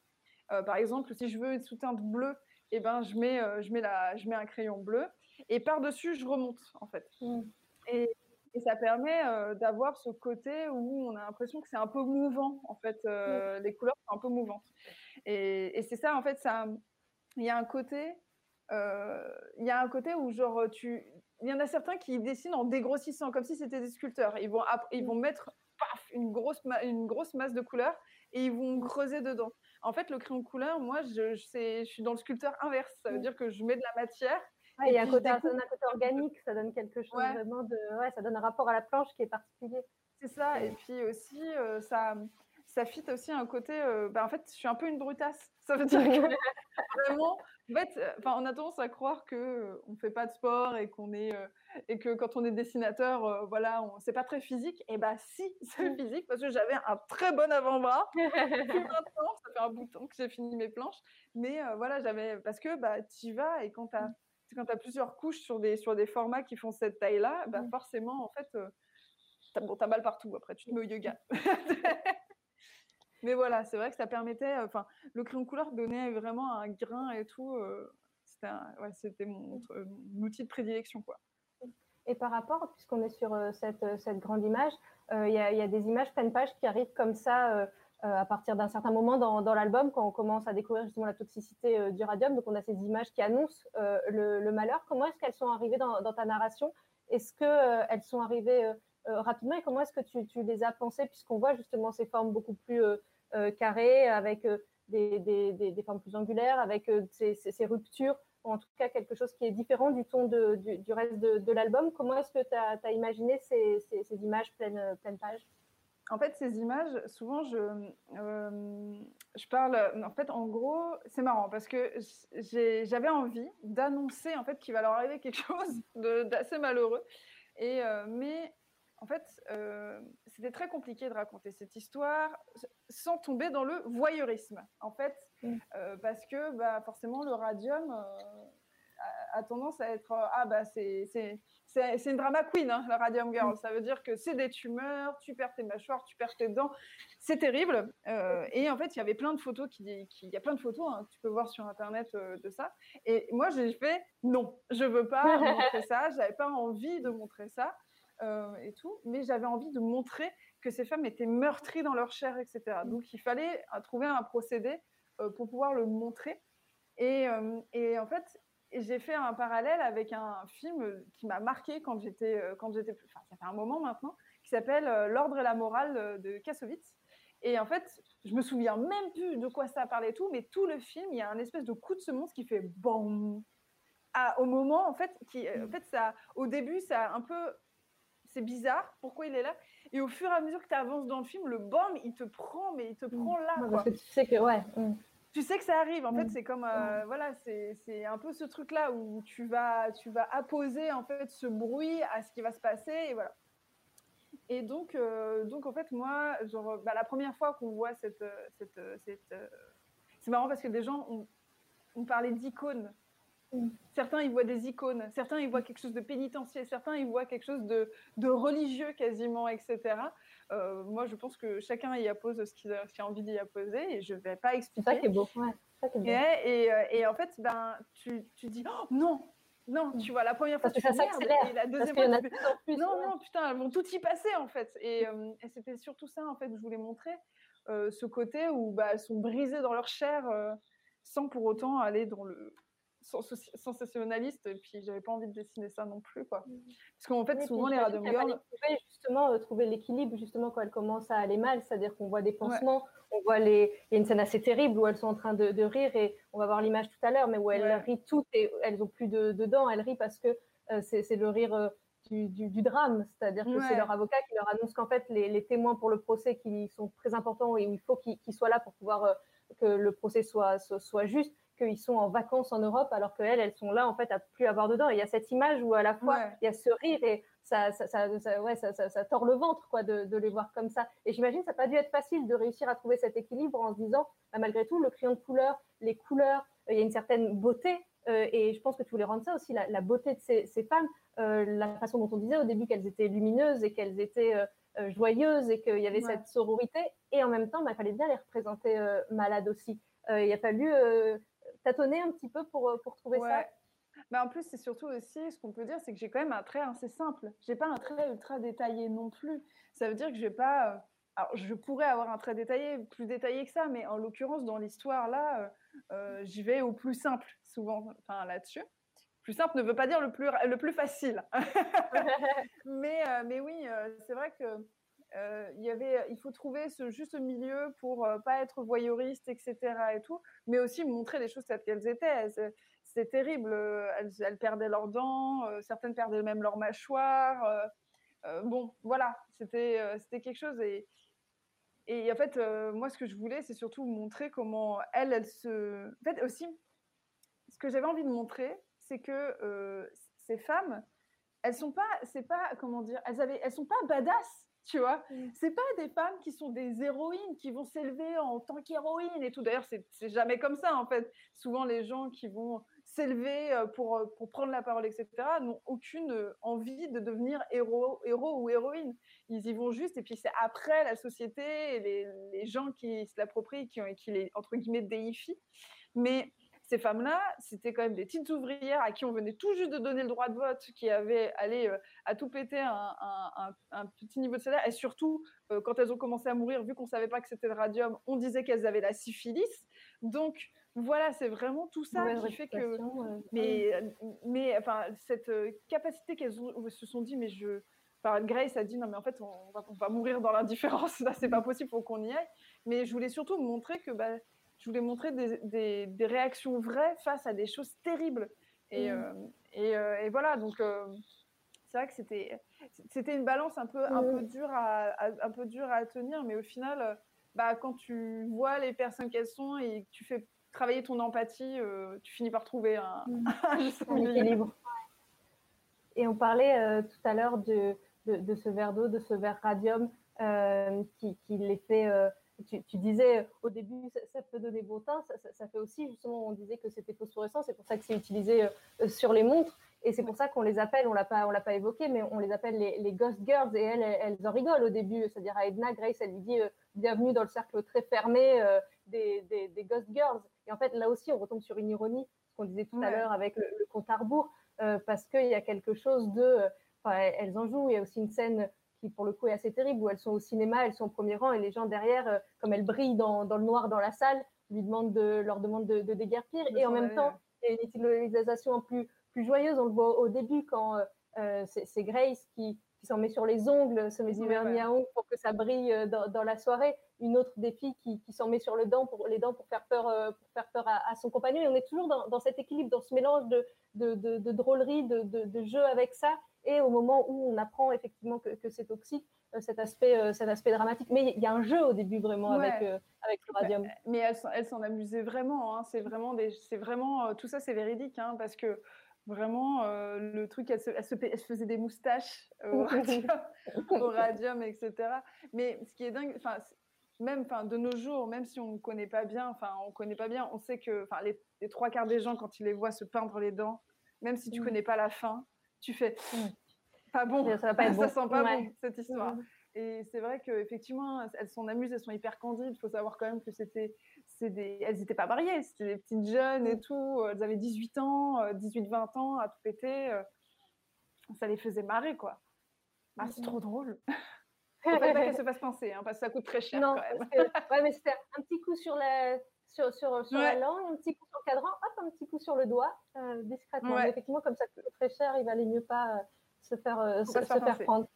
[SPEAKER 2] Euh, par exemple, si je veux une sous-teinte bleue, eh ben, je, mets, je, mets la, je mets un crayon bleu et par-dessus, je remonte en fait. Mm. Et et ça permet euh, d'avoir ce côté où on a l'impression que c'est un peu mouvant, en fait. Euh, les couleurs sont un peu mouvantes. Et, c'est ça, en fait, ça. Il y a un côté. Euh, il y a un côté où, genre, tu. Il y en a certains qui dessinent en dégrossissant, comme si c'était des sculpteurs. Ils vont, ils vont mettre paf, une, grosse une grosse masse de couleurs et ils vont creuser dedans. En fait, le crayon couleur, moi, je, je suis dans le sculpteur inverse. Ça veut dire que je mets de la matière
[SPEAKER 3] il y a un côté, côté, organique, ça donne quelque chose vraiment de. Ouais, ça donne un rapport à la planche qui est particulier.
[SPEAKER 2] C'est ça, et puis aussi, euh, ça, ça fit aussi un côté. Euh, bah, en fait, je suis un peu une brutasse. Ça veut dire que vraiment, en fait, enfin, on a tendance à croire qu'on euh, ne fait pas de sport et, qu'on est, et que quand on est dessinateur, voilà, on, c'est pas très physique. Et bah, si, c'est mmh. physique parce que j'avais un très bon avant-bras. maintenant, ça fait un bout de temps que j'ai fini mes planches. Mais voilà, j'avais. Parce que bah, tu y vas et quand tu as mmh quand as plusieurs couches sur des, sur des formats qui font cette taille-là, bah mmh. forcément, en fait, euh, tu as, mal partout. Après, tu te mets au yoga. Mais voilà, c'est vrai que ça permettait. Enfin, le crayon couleur donnait vraiment un grain et tout. Euh, c'était mon, outil de prédilection, quoi.
[SPEAKER 3] Et par rapport, puisqu'on est sur euh, cette, cette, grande image, il y, y, a des images pleine page qui arrivent comme ça euh, à partir d'un certain moment dans, l'album, quand on commence à découvrir justement la toxicité euh, du radium. Donc, on a ces images qui annoncent euh, le, malheur. Comment est-ce qu'elles sont arrivées dans, ta narration? Est-ce qu'elles sont arrivées rapidement? Et comment est-ce que tu, les as pensées Puisqu'on voit justement ces formes beaucoup plus carrées, avec des, formes plus angulaires, avec ces, ruptures, ou en tout cas quelque chose qui est différent du ton du, reste de, l'album. Comment est-ce que tu as, imaginé ces, images pleines, pleines pages?
[SPEAKER 2] En fait, ces images, souvent, je, euh, je parle. En fait, en gros, c'est marrant parce que j'avais envie d'annoncer en fait qu'il va leur arriver quelque chose d'assez malheureux. Et euh, mais en fait, euh, c'était très compliqué de raconter cette histoire sans tomber dans le voyeurisme. En fait, mm. parce que bah, forcément, le radium a tendance à être ah bah c'est une drama queen, hein, la Radium Girl. Mm. Ça veut dire que c'est des tumeurs, tu perds tes mâchoires, tu perds tes dents. C'est terrible. Euh, et en fait, il y avait plein de photos qui, il y a plein de photos hein, que tu peux voir sur internet euh, de ça. Et moi, j'ai fait non, je veux pas montrer ça. J'avais pas envie de montrer ça euh, et tout, mais j'avais envie de montrer que ces femmes étaient meurtries dans leur chair, etc. Mm. Donc, il fallait trouver un procédé pour pouvoir le montrer. Et, et en fait, j'ai fait un parallèle avec un film qui m'a marqué quand j'étais, euh, quand j'étais, enfin, ça fait un moment maintenant, qui s'appelle euh, L'ordre et la morale de Kassovitz. Et en fait, je me souviens même plus de quoi ça parlait tout, mais tout le film, il y a un espèce de coup de semonce qui fait BOM au moment, en fait, qui, euh, en fait ça, au début, ça un peu, c'est bizarre, pourquoi il est là Et au fur et à mesure que tu avances dans le film, le BOM, il te prend, mais il te prend là.
[SPEAKER 3] Parce que tu sais que, ouais. Mm
[SPEAKER 2] tu sais que ça arrive. En fait, mm. c'est comme euh, voilà, c'est un peu ce truc-là où tu vas tu vas apposer en fait ce bruit à ce qui va se passer et voilà. Et donc euh, donc en fait moi genre bah, la première fois qu'on voit cette cette, cette euh, c'est marrant parce que des gens ont, ont parlé d'icônes Certains, ils voient des icônes, certains, ils voient quelque chose de pénitentiaire, certains, ils voient quelque chose de, religieux quasiment, etc. Euh, moi, je pense que chacun y appose ce qu'il a, envie d'y apposer et je ne vais pas expliquer.
[SPEAKER 3] C'est ça qui est beau.
[SPEAKER 2] Et, euh, et, en fait, ben, tu, tu dis oh, non, non, tu vois, la première fois,
[SPEAKER 3] tu ça s'accélère. Et la deuxième fois, tu
[SPEAKER 2] plus, non, non, putain, elles vont tout y passer en fait. Et, euh, c'était surtout ça en fait que je voulais montrer, ce côté où bah, elles sont brisées dans leur chair sans pour autant aller dans le sensationnaliste et puis j'avais pas envie de dessiner ça non plus quoi. Mmh. parce qu'en fait souvent les radium girls
[SPEAKER 3] justement euh, trouver l'équilibre justement quand elles commencent à aller mal. C'est-à-dire qu'on voit des pansements on voit les il y a une scène assez terrible où elles sont en train de, rire et on va voir l'image tout à l'heure mais où elles rient toutes et elles ont plus de, dents. Elles rient parce que euh, c'est le rire euh, du, du, drame, c'est-à-dire que c'est leur avocat qui leur annonce qu'en fait les, les, témoins pour le procès qui sont très importants et où il faut qu'ils soient là pour pouvoir que le procès soit, soit, soit juste, qu'ils sont en vacances en Europe alors qu'elles, elles sont là en fait à plus avoir dedans. Et il y a cette image où à la fois il y a ce rire et ça, ça, ça, ouais, ça, tord le ventre quoi de, de les voir comme ça. Et j'imagine ça n'a pas dû être facile de réussir à trouver cet équilibre en se disant bah, malgré tout le crayon de couleur, les couleurs, il y a une certaine beauté. Euh, et je pense que tu voulais rendre ça aussi, la, beauté de ces, ces femmes, euh, la façon dont on disait au début qu'elles étaient lumineuses et qu'elles étaient euh, joyeuses et qu'il y avait cette sororité. Et en même temps, bah, il fallait bien les représenter malades aussi. il a fallu tâtonner un petit peu pour, euh, pour trouver ça
[SPEAKER 2] bah en plus, c'est surtout aussi, ce qu'on peut dire, c'est que j'ai quand même un trait assez simple. J'ai pas un trait ultra détaillé non plus. Ça veut dire que je vais pas. Euh, alors, je pourrais avoir un trait détaillé, plus détaillé que ça, mais en l'occurrence, dans l'histoire, là, euh, j'y vais au plus simple, souvent, enfin, là-dessus. Plus simple ne veut pas dire le plus, le plus facile. mais, mais oui, c'est vrai que euh, il, y avait, il faut trouver ce juste milieu pour euh, pas être voyeuriste, etc. Et tout, mais aussi montrer les choses telles qu'elles étaient. C'est terrible. Elles, elles, perdaient leurs dents, euh, certaines perdaient même leur mâchoire. bon, voilà, c'était c'était quelque chose. Et, et en fait, moi, ce que je voulais, c'est surtout montrer comment elles, elles se. En fait, aussi, ce que j'avais envie de montrer, c'est que ces femmes, elles sont pas, c'est pas, comment dire, elles, avaient, elles sont pas badass tu vois. Mm. C'est pas des femmes qui sont des héroïnes, qui vont s'élever en tant qu'héroïnes et tout. D'ailleurs, c'est jamais comme ça, en fait. Souvent, les gens qui vont s'élever euh, pour, euh, pour prendre la parole, etc., n'ont aucune euh, envie de devenir héros, héros ou héroïne. Ils y vont juste, et puis c'est après la société et les, les gens qui se l'approprient, qui, qui les, entre guillemets, déifient. Mais ces femmes-là, c'était quand même des petites ouvrières à qui on venait tout juste de donner le droit de vote, qui avaient allé euh, à tout péter un, petit niveau de salaire. Et surtout, euh, quand elles ont commencé à mourir, vu qu'on ne savait pas que c'était le radium, on disait qu'elles avaient la syphilis. Donc, voilà, c'est vraiment tout ça qui fait que. Mais, mais enfin, cette euh, capacité qu'elles se sont dit, mais je. Enfin, Grace a dit non mais en fait on va, on va mourir dans l'indifférence là c'est pas possible faut qu'on y aille mais je voulais surtout montrer que bah, je voulais montrer des, des, réactions vraies face à des choses terribles. Et, mm. euh, et, euh, et voilà, donc euh, c'est vrai que c'était, c'était une balance un peu, un, mm. peu dure à, un peu dure à tenir, mais au final, bah, quand tu vois les personnes qu'elles sont et que tu fais travailler ton empathie, tu finis par trouver un,
[SPEAKER 3] mm. équilibre. Et on parlait tout à l'heure de, de, ce verre d'eau, de ce verre radium qui, qui les fait tu, disais au début, ça, peut donner beau teint, ça, fait aussi, justement, on disait que c'était phosphorescent, c'est pour ça que c'est utilisé sur les montres. Et c'est pour ça qu'on les appelle, on l'a pas, on l'a pas évoqué, mais on les appelle les, Ghost Girls. Et elles, elles, en rigolent au début. C'est-à-dire à Edna, Grace, elle lui dit bienvenue dans le cercle très fermé des, des, Ghost Girls. Et en fait, là aussi, on retombe sur une ironie, ce qu'on disait tout à l'heure avec le, compte à rebours, parce qu'il y a quelque chose de, elles en jouent. Il y a aussi une scène qui pour le coup est assez terrible, où elles sont au cinéma, elles sont au premier rang, et les gens derrière, euh, comme elles brillent dans, le noir dans la salle, lui demandent de, leur demandent de, de déguerpir. et en même temps, il y a une utilisation plus, plus joyeuse. On le voit au début quand euh, euh, c'est Grace qui, qui s'en met sur les ongles, se met du vernis à ongles pour que ça brille dans, la soirée. Une autre des filles qui, qui s'en met sur le dent pour, les dents pour faire peur, pour faire peur à, son compagnon. Et on est toujours dans, dans, cet équilibre, dans ce mélange de, de, de drôlerie, de, jeu avec ça, et au moment où on apprend effectivement que, c'est toxique, euh, cet aspect, euh, cet aspect dramatique. Mais il y a un jeu au début vraiment avec, euh, avec le radium.
[SPEAKER 2] Mais elle, s'en amusait vraiment. Hein. C'est vraiment, des, vraiment tout ça, c'est véridique, hein, parce que vraiment le truc, elle se, elle, faisait des moustaches au radium, au radium, etc. Mais ce qui est dingue, enfin même enfin de nos jours même si on ne connaît pas bien enfin on connaît pas bien on sait que les, les, trois quarts des gens quand ils les voient se peindre les dents même si tu ne mm. connais pas la fin tu fais mm. pas bon, ça va pas être sent pas bon cette histoire. Mm. Et c'est vrai qu'effectivement, elles s'en amusent, elles sont hyper candides. Il faut savoir quand même que c'était, des, elles n'étaient pas mariées, c'était des petites jeunes et mm. tout. Elles avaient 18 ans, 18-20 euh, ans à tout péter. Euh. Ça les faisait marrer, quoi. Ah, c'est trop drôle. Faut pas qu'elle se fasse penser, hein, parce que ça coûte très cher non, quand même.
[SPEAKER 3] ouais, mais c'était un petit coup sur la, sur, sur, sur la langue, un petit coup sur le cadran, hop, un petit coup sur le doigt, euh, discrètement. Effectivement, comme ça très cher, il valait mieux pas euh, se faire, euh, se, faire prendre.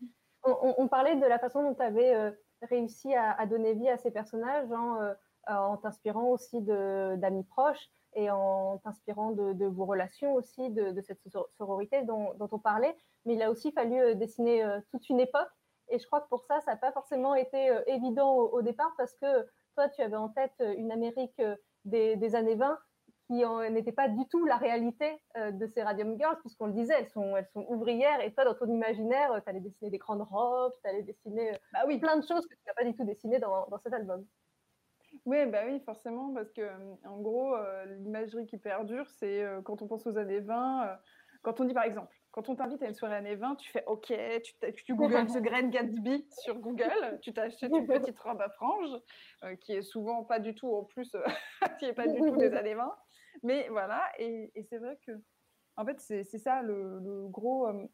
[SPEAKER 3] On, parlait de la façon dont tu avais réussi à, donner vie à ces personnages hein, en t'inspirant aussi d'amis proches et en t'inspirant de, vos relations aussi, de, cette sororité dont, dont, on parlait. Mais il a aussi fallu dessiner toute une époque. Et je crois que pour ça, ça n'a pas forcément été évident au, départ parce que toi, tu avais en tête euh, une Amérique euh, des, années 20 qui n'était pas du tout la réalité euh, de ces Radium Girls, puisqu'on le disait, elles sont, elles sont ouvrières, et toi, dans ton imaginaire, tu allais dessiner des grandes robes, tu allais dessiner bah oui. plein de choses que tu n'as pas du tout dessinées dans, cet album.
[SPEAKER 2] Oui, bah oui, forcément, parce que en gros, l'imagerie qui perdure, c'est quand on pense aux années 20, quand on dit par exemple, quand on t'invite à une soirée années 20, tu fais OK, tu, tu googles The Grand Gatsby sur Google, tu t'achètes une petite robe à franges, euh, qui est souvent pas du tout, en plus, euh, qui est pas du tout des années 20. Mais voilà, et, c'est vrai que, en fait, c'est ça le, gros. Euh,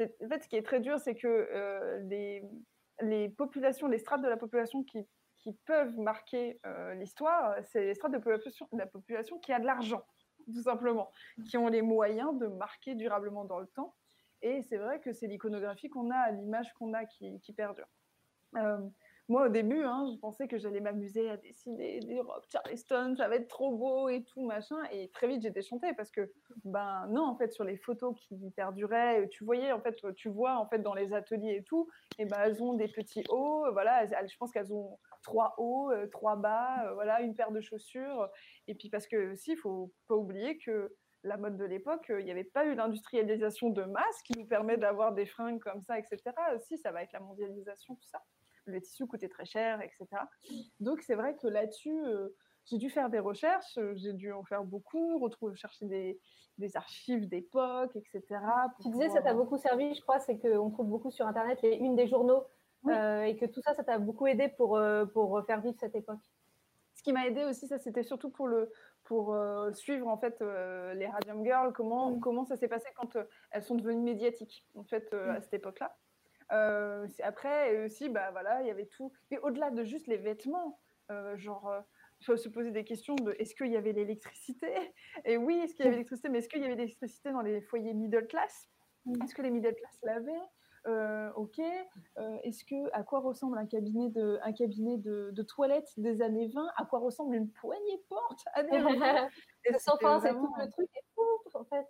[SPEAKER 2] en fait, ce qui est très dur, c'est que les, les populations, les strates de la population qui, qui peuvent marquer l'histoire, c'est les strates de, population, de la population qui a de l'argent tout simplement, qui ont les moyens de marquer durablement dans le temps. Et c'est vrai que c'est l'iconographie qu'on a, l'image qu'on a qui, perdure. Euh, moi, au début, hein, je pensais que j'allais m'amuser à dessiner des robes Charleston, ça va être trop beau et tout, machin. Et très vite, j'ai déchanté parce que, ben non, en fait, sur les photos qui perduraient, tu voyais, en fait, tu vois, en fait, dans les ateliers et tout, et ben, elles ont des petits hauts, voilà, je pense qu'elles ont trois hauts, euh, trois bas, euh, voilà, une paire de chaussures. Et puis parce que aussi, il faut pas oublier que la mode de l'époque, euh, il n'y avait pas eu l'industrialisation de masse qui nous permet d'avoir des fringues comme ça, etc. Si, ça va avec la mondialisation, tout ça. Le tissu coûtait très cher, etc. Donc c'est vrai que là-dessus, j'ai dû faire des recherches, j'ai dû en faire beaucoup, retrouver, chercher des, des archives d'époque, etc.
[SPEAKER 3] Tu disais, ça t'a beaucoup servi, je crois, c'est qu'on trouve beaucoup sur Internet les unes des journaux euh, et que tout ça, ça t'a beaucoup aidé pour, euh, pour faire vivre cette époque.
[SPEAKER 2] Ce qui m'a aidé aussi, ça c'était surtout pour, le, pour euh, suivre en fait les Radium Girls, comment, mm. comment ça s'est passé quand elles sont devenues médiatiques en fait à mm. cette époque-là. après aussi, bah voilà, il y avait tout. Mais au-delà de juste les vêtements, genre faut se poser des questions de est-ce qu'il y avait l'électricité? Et oui, est-ce qu'il y avait l'électricité, mais est-ce qu'il y avait l'électricité dans les foyers middle class? Mm. Est-ce que les middle class l'avaient? Ok, euh, est-ce que à quoi ressemble un cabinet de un cabinet de, de toilettes des années 20 À quoi ressemble une poignée de porte années 20
[SPEAKER 3] c'est tout le truc est fou en fait.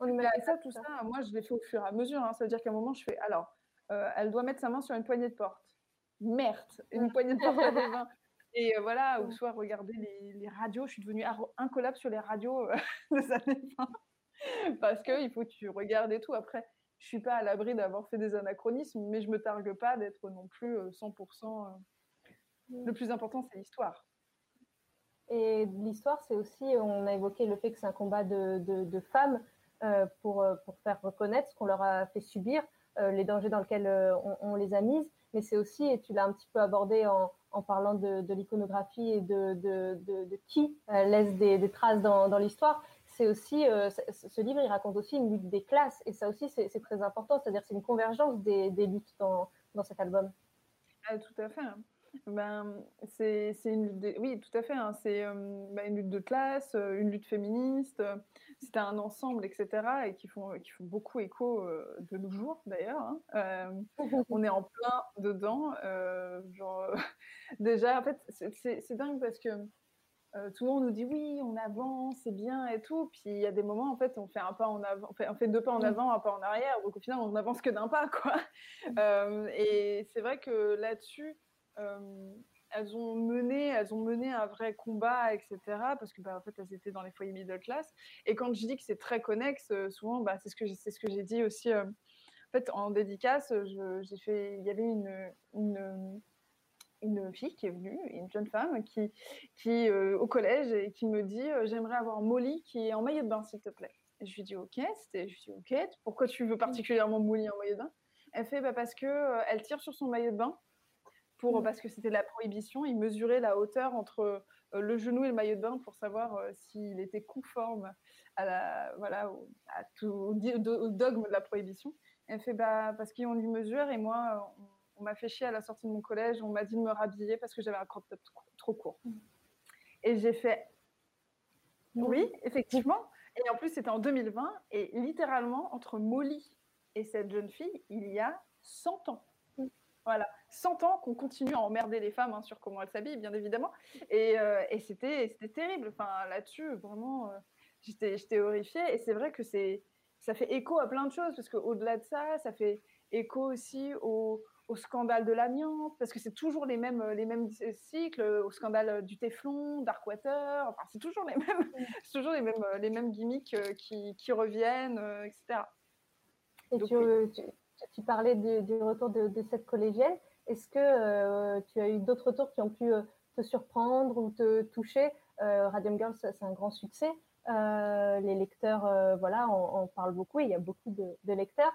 [SPEAKER 2] on imagine ça, tout ça. Moi, je l'ai fait au fur et à mesure. Hein. Ça veut dire qu'à un moment, je fais alors, euh, elle doit mettre sa main sur une poignée de porte. Merde, une poignée de porte années 20. Et voilà, ou soit regarder les, les, radios. Je suis devenue incollable sur les radios des années 20 parce que il faut que tu regardes et tout. Après, je suis pas à l'abri d'avoir fait des anachronismes, mais je me targue pas d'être non plus 100% euh, Le plus important, c'est l'histoire.
[SPEAKER 3] Et l'histoire, c'est aussi, on a évoqué le fait que c'est un combat de, de, femmes euh, pour, euh, pour faire reconnaître ce qu'on leur a fait subir, euh, les dangers dans lesquels on, les a mises. Mais c'est aussi, et tu l'as un petit peu abordé en, en parlant de, de l'iconographie et de, de qui laisse des, des, traces dans, dans l'histoire, c'est aussi, ce livre, il raconte aussi une lutte des classes. Et ça aussi, c'est très important. C'est-à-dire c'est une convergence des, luttes dans, dans cet album.
[SPEAKER 2] Ah, tout à fait. Hein. Ben, c'est une lutte, oui, tout à fait. Hein. C'est ben, une lutte de classe, une lutte féministe. c'est un ensemble, etc. Et qui font, qui font beaucoup écho de nos jours, d'ailleurs. Hein. on est en plein dedans. genre, déjà, en fait, c'est dingue parce que tout le monde nous dit oui, on avance, c'est bien et tout. Puis il y a des moments, en fait, on fait un pas en avant, on fait, on fait deux pas en mmh. avant, un pas en arrière. Donc au final, on n'avance que d'un pas, quoi. Mmh. et c'est vrai que là-dessus, euh, elles ont mené, elles ont mené un vrai combat, etc. Parce que, bah, en fait, elles étaient dans les foyers middle class. Et quand je dis que c'est très connexe, euh, souvent, bah, c'est ce que c'est ce que j'ai dit aussi. Euh, en fait, en dédicace, j'ai fait, il y avait une, une, une fille qui est venue, une jeune femme qui, qui au collège et qui me dit, j'aimerais avoir Molly qui est en maillot de bain, s'il te plaît. Et je lui dis, ok. C'était, je lui dis, ok. Pourquoi tu veux particulièrement Molly en maillot de bain? Elle fait, bah, parce que elle tire sur son maillot de bain pour, mmh. parce que c'était la prohibition. Il mesurait la hauteur entre euh, le genou et le maillot de bain pour savoir euh, s'il était conforme à la, voilà, au, à tout, au, dogme de la prohibition. Elle fait bah, parce qu'on lui mesure et moi, on, m'a fait chier à la sortie de mon collège. On m'a dit de me rhabiller parce que j'avais un crop top trop, court. Mmh. Et j'ai fait oui, effectivement. Et en plus, c'était en 2020. Et littéralement, entre Molly et cette jeune fille, il y a 100 ans. Voilà, 100 ans qu'on continue à emmerder les femmes hein, sur comment elles s'habillent, bien évidemment. Et, euh, et c'était terrible. Enfin, là-dessus, vraiment, euh, j'étais horrifiée. Et c'est vrai que ça fait écho à plein de choses, parce qu'au-delà de ça, ça fait écho aussi au, au scandale de l'amiante, parce que c'est toujours les mêmes, les mêmes cycles, au scandale du Téflon, Darkwater, enfin, c'est toujours les mêmes, toujours les mêmes, les mêmes gimmicks euh, qui, qui reviennent, etc.
[SPEAKER 3] Et Donc, tu, tu parlais du, retour de, cette collégienne. Est-ce que euh, tu as eu d'autres retours qui ont pu euh, te surprendre ou te toucher? Euh, Radium Girls, c'est un grand succès. les lecteurs, voilà, on, parle beaucoup. il y a beaucoup de, lecteurs.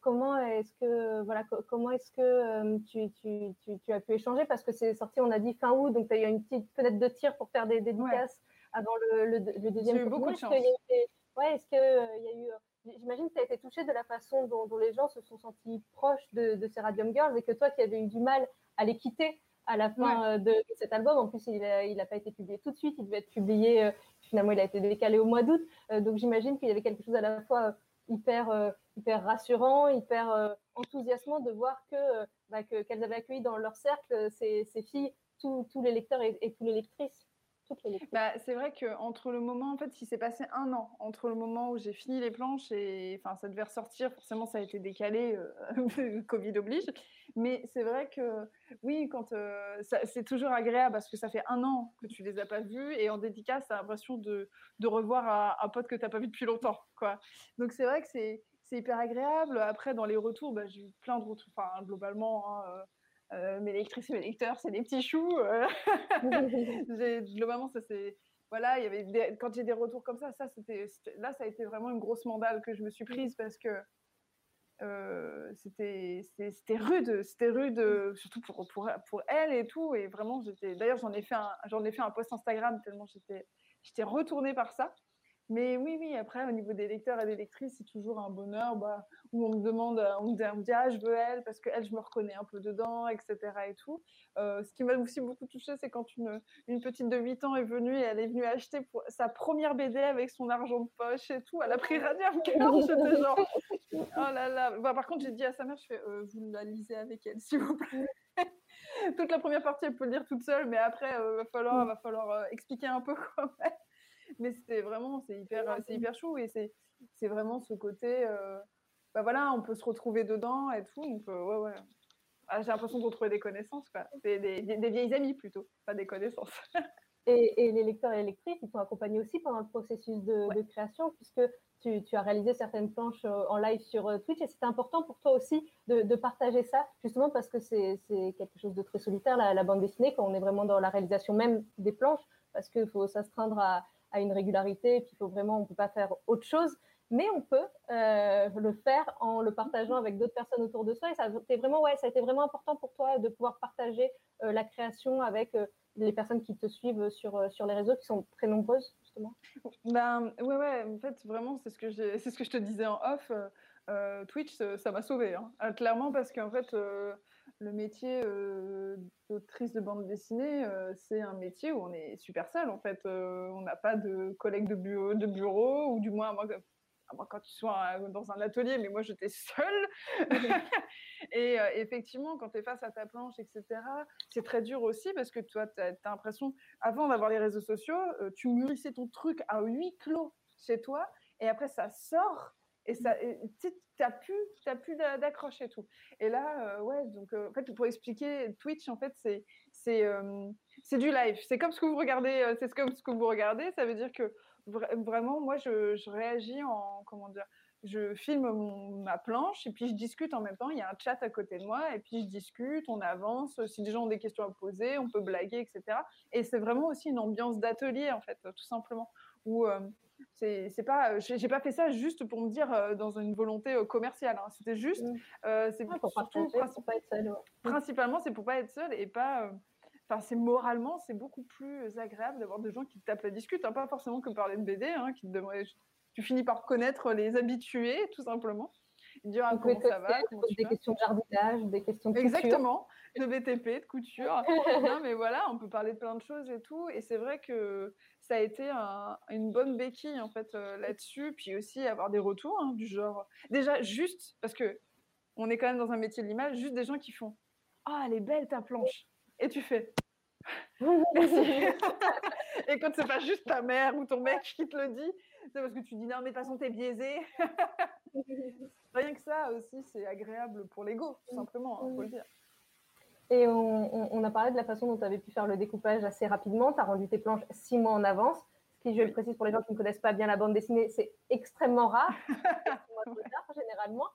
[SPEAKER 3] Comment est-ce que voilà comment est-ce que tu, tu, tu, as pu échanger? Parce que c'est sorti on a dit fin août donc tu as eu une petite fenêtre de tir pour faire des dédicaces avant le, le, le deuxième
[SPEAKER 2] J'ai eu beaucoup de chance.
[SPEAKER 3] ouais, est-ce qu'il y a eu J'imagine que tu as été touchée de la façon dont, les gens se sont sentis proches de, ces Radium Girls et que toi qui avais eu du mal à les quitter à la fin euh, de, cet album, en plus il n'a pas été publié tout de suite, il devait être publié, euh, finalement il a été décalé au mois d'août, euh, donc j'imagine qu'il y avait quelque chose à la fois hyper, hyper rassurant, hyper enthousiasmant de voir que bah, qu'elles avaient accueilli dans leur cercle ces, filles, tous les lecteurs et, et toutes les lectrices.
[SPEAKER 2] Bah, c'est vrai qu'entre le moment, en fait, il s'est passé un an entre le moment où j'ai fini les planches et enfin, ça devait ressortir. Forcément, ça a été décalé, euh, Covid oblige. Mais c'est vrai que oui, quand euh, c'est toujours agréable parce que ça fait un an que tu les as pas vus et en dédicace, tu as l'impression de, revoir un, pote que tu n'as pas vu depuis longtemps. Donc c'est vrai que c'est hyper agréable. Après, dans les retours, bah, j'ai eu plein de retours. Enfin, globalement, hein, euh, mes lectrices et mes lecteurs, c'est des petits choux. Euh. globalement, ça c'est. Voilà, il y avait quand j'ai des retours comme ça, ça c'était là, ça a été vraiment une grosse mandale que je me suis prise parce que euh, c'était c'était rude, c'était rude, surtout pour, pour, pour elle et tout. Et vraiment, j'étais. D'ailleurs, j'en ai fait un j'en ai fait un post Instagram tellement j'étais j'étais retournée par ça. Mais oui, oui, après, au niveau des lecteurs et des lectrices, c'est toujours un bonheur bah, où on me demande, euh, on me dit, ah, je veux elle, parce qu'elle, je me reconnais un peu dedans, etc. Et tout. Euh, ce qui m'a aussi beaucoup touchée, c'est quand une, une petite de 8 ans est venue et elle est venue acheter pour sa première BD avec son argent de poche et tout. Elle a pris Radium j'étais genre, oh là là. Bah, par contre, j'ai dit à sa mère, je fais, euh, vous la lisez avec elle, s'il vous plaît. toute la première partie, elle peut le lire toute seule, mais après, il va falloir, va falloir expliquer un peu quoi mais c'était vraiment, c'est hyper, c'est hyper chou et c'est, c'est vraiment ce côté, euh, bah voilà, on peut se retrouver dedans et tout. Donc, euh, ouais, ouais. Ah, j'ai l'impression de retrouver des connaissances, quoi. Des, des, des, vieilles amies plutôt, pas des connaissances.
[SPEAKER 3] et, et, les lecteurs et les lectrices, ils sont accompagnés aussi pendant le processus de, de création, puisque tu, as réalisé certaines planches euh, en live sur euh, Twitch et c'était important pour toi aussi de, partager ça, justement parce que c'est quelque chose de très solitaire, la, bande dessinée, quand on est vraiment dans la réalisation même des planches, parce qu'il faut s'astreindre à, à, une régularité, et puis il faut vraiment, on ne peut pas faire autre chose, mais on peut euh, le faire en le partageant avec d'autres personnes autour de soi. Et ça, vraiment, ouais, ça a été vraiment important pour toi de pouvoir partager la création avec les personnes qui te suivent sur, sur les réseaux, qui sont très nombreuses
[SPEAKER 2] ben, ouais, ouais, en fait, vraiment, c'est ce, que c'est ce que je te disais en off. Euh, euh, Twitch, ça m'a sauvé, hein. euh, clairement, parce qu'en fait, le métier d'autrice de bande dessinée, c'est un métier où on est super seul, en fait. on n'a pas de collègues de bureau, de bureau, ou du moins, moi, quand tu sois dans un atelier, mais moi j'étais seule. et euh, effectivement, quand tu es face à ta planche, etc., c'est très dur aussi parce que toi, tu as, l'impression, avant d'avoir les réseaux sociaux, euh, tu mûrissais ton truc à huis clos chez toi et après ça sort et ça tu n'as plus t'as plus d'accroche tout et là euh, ouais donc en fait pour expliquer Twitch en fait c'est c'est c'est du live c'est comme ce que vous regardez c'est comme ce que vous regardez ça veut dire que vraiment, moi, je, réagis en, comment dire, je filme ma planche et puis je discute en même temps. Il y a un chat à côté de moi et puis je discute, on avance. Si des gens ont des questions à poser, on peut blaguer, etc. Et c'est vraiment aussi une ambiance d'atelier, en fait, tout simplement. Où euh, c'est pas, j'ai pas fait ça juste pour me dire euh, dans une volonté euh, commerciale. Hein. C'était juste,
[SPEAKER 3] mmh. c'est pour, surtout, pas être seul.
[SPEAKER 2] Principalement, c'est pour pas être seul et pas c'est moralement, c'est beaucoup plus agréable d'avoir des gens qui te tapent la discute, hein, pas forcément que parler de BD, hein, qui te tu finis par connaître les habitués, tout simplement. Dire ah, comment ça va,
[SPEAKER 3] des questions de jardinage, des questions de
[SPEAKER 2] Exactement, de BTP, de couture. non, mais voilà, on peut parler de plein de choses et tout. Et c'est vrai que ça a été une bonne béquille en fait euh, là-dessus. Puis aussi avoir des retours hein, du genre, déjà juste parce que on est quand même dans un métier de l'image, juste des gens qui font ah elle est belle ta planche et tu fais et quand c'est pas juste ta mère ou ton mec qui te le dit, c'est parce que tu dis non, mais de toute façon, t'es biaisé. Rien que ça aussi, c'est agréable pour l'ego, tout simplement, hein, faut le dire.
[SPEAKER 3] Et on, a parlé de la façon dont tu avais pu faire le découpage assez rapidement. Tu as rendu tes planches six mois en avance. Ce qui, je le précise pour les gens qui ne connaissent pas bien la bande dessinée, c'est extrêmement rare, généralement.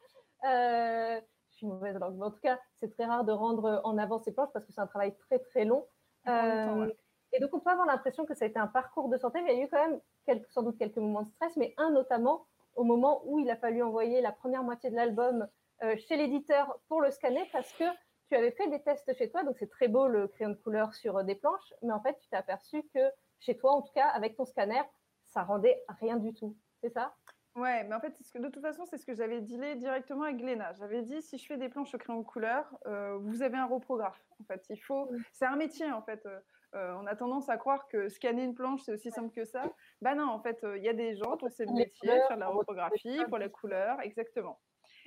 [SPEAKER 3] Euh, je suis mauvaise langue, mais en tout cas, c'est très rare de rendre en avance ses planches parce que c'est un travail très très long. Euh, et donc, on peut avoir l'impression que ça a été un parcours de santé, mais il y a eu quand même quelques, sans doute quelques moments de stress, mais un notamment au moment où il a fallu envoyer la première moitié de l'album euh, chez l'éditeur pour le scanner parce que tu avais fait des tests chez toi, donc c'est très beau le crayon de couleur sur euh, des planches, mais en fait, tu t'es aperçu que chez toi, en tout cas, avec ton scanner, ça rendait rien du tout. C'est ça?
[SPEAKER 2] Ouais, mais en fait, ce que, de toute façon, c'est ce que j'avais dit directement avec Gléna. J'avais dit, si je fais des planches au crayon de couleur, euh, vous avez un reprographe. En fait, il faut. C'est un métier, en fait. Euh, on a tendance à croire que scanner une planche, c'est aussi simple que ça. Bah non, en fait, il y a des gens dont c'est le métier, faire de la reprographie pour les couleurs, exactement.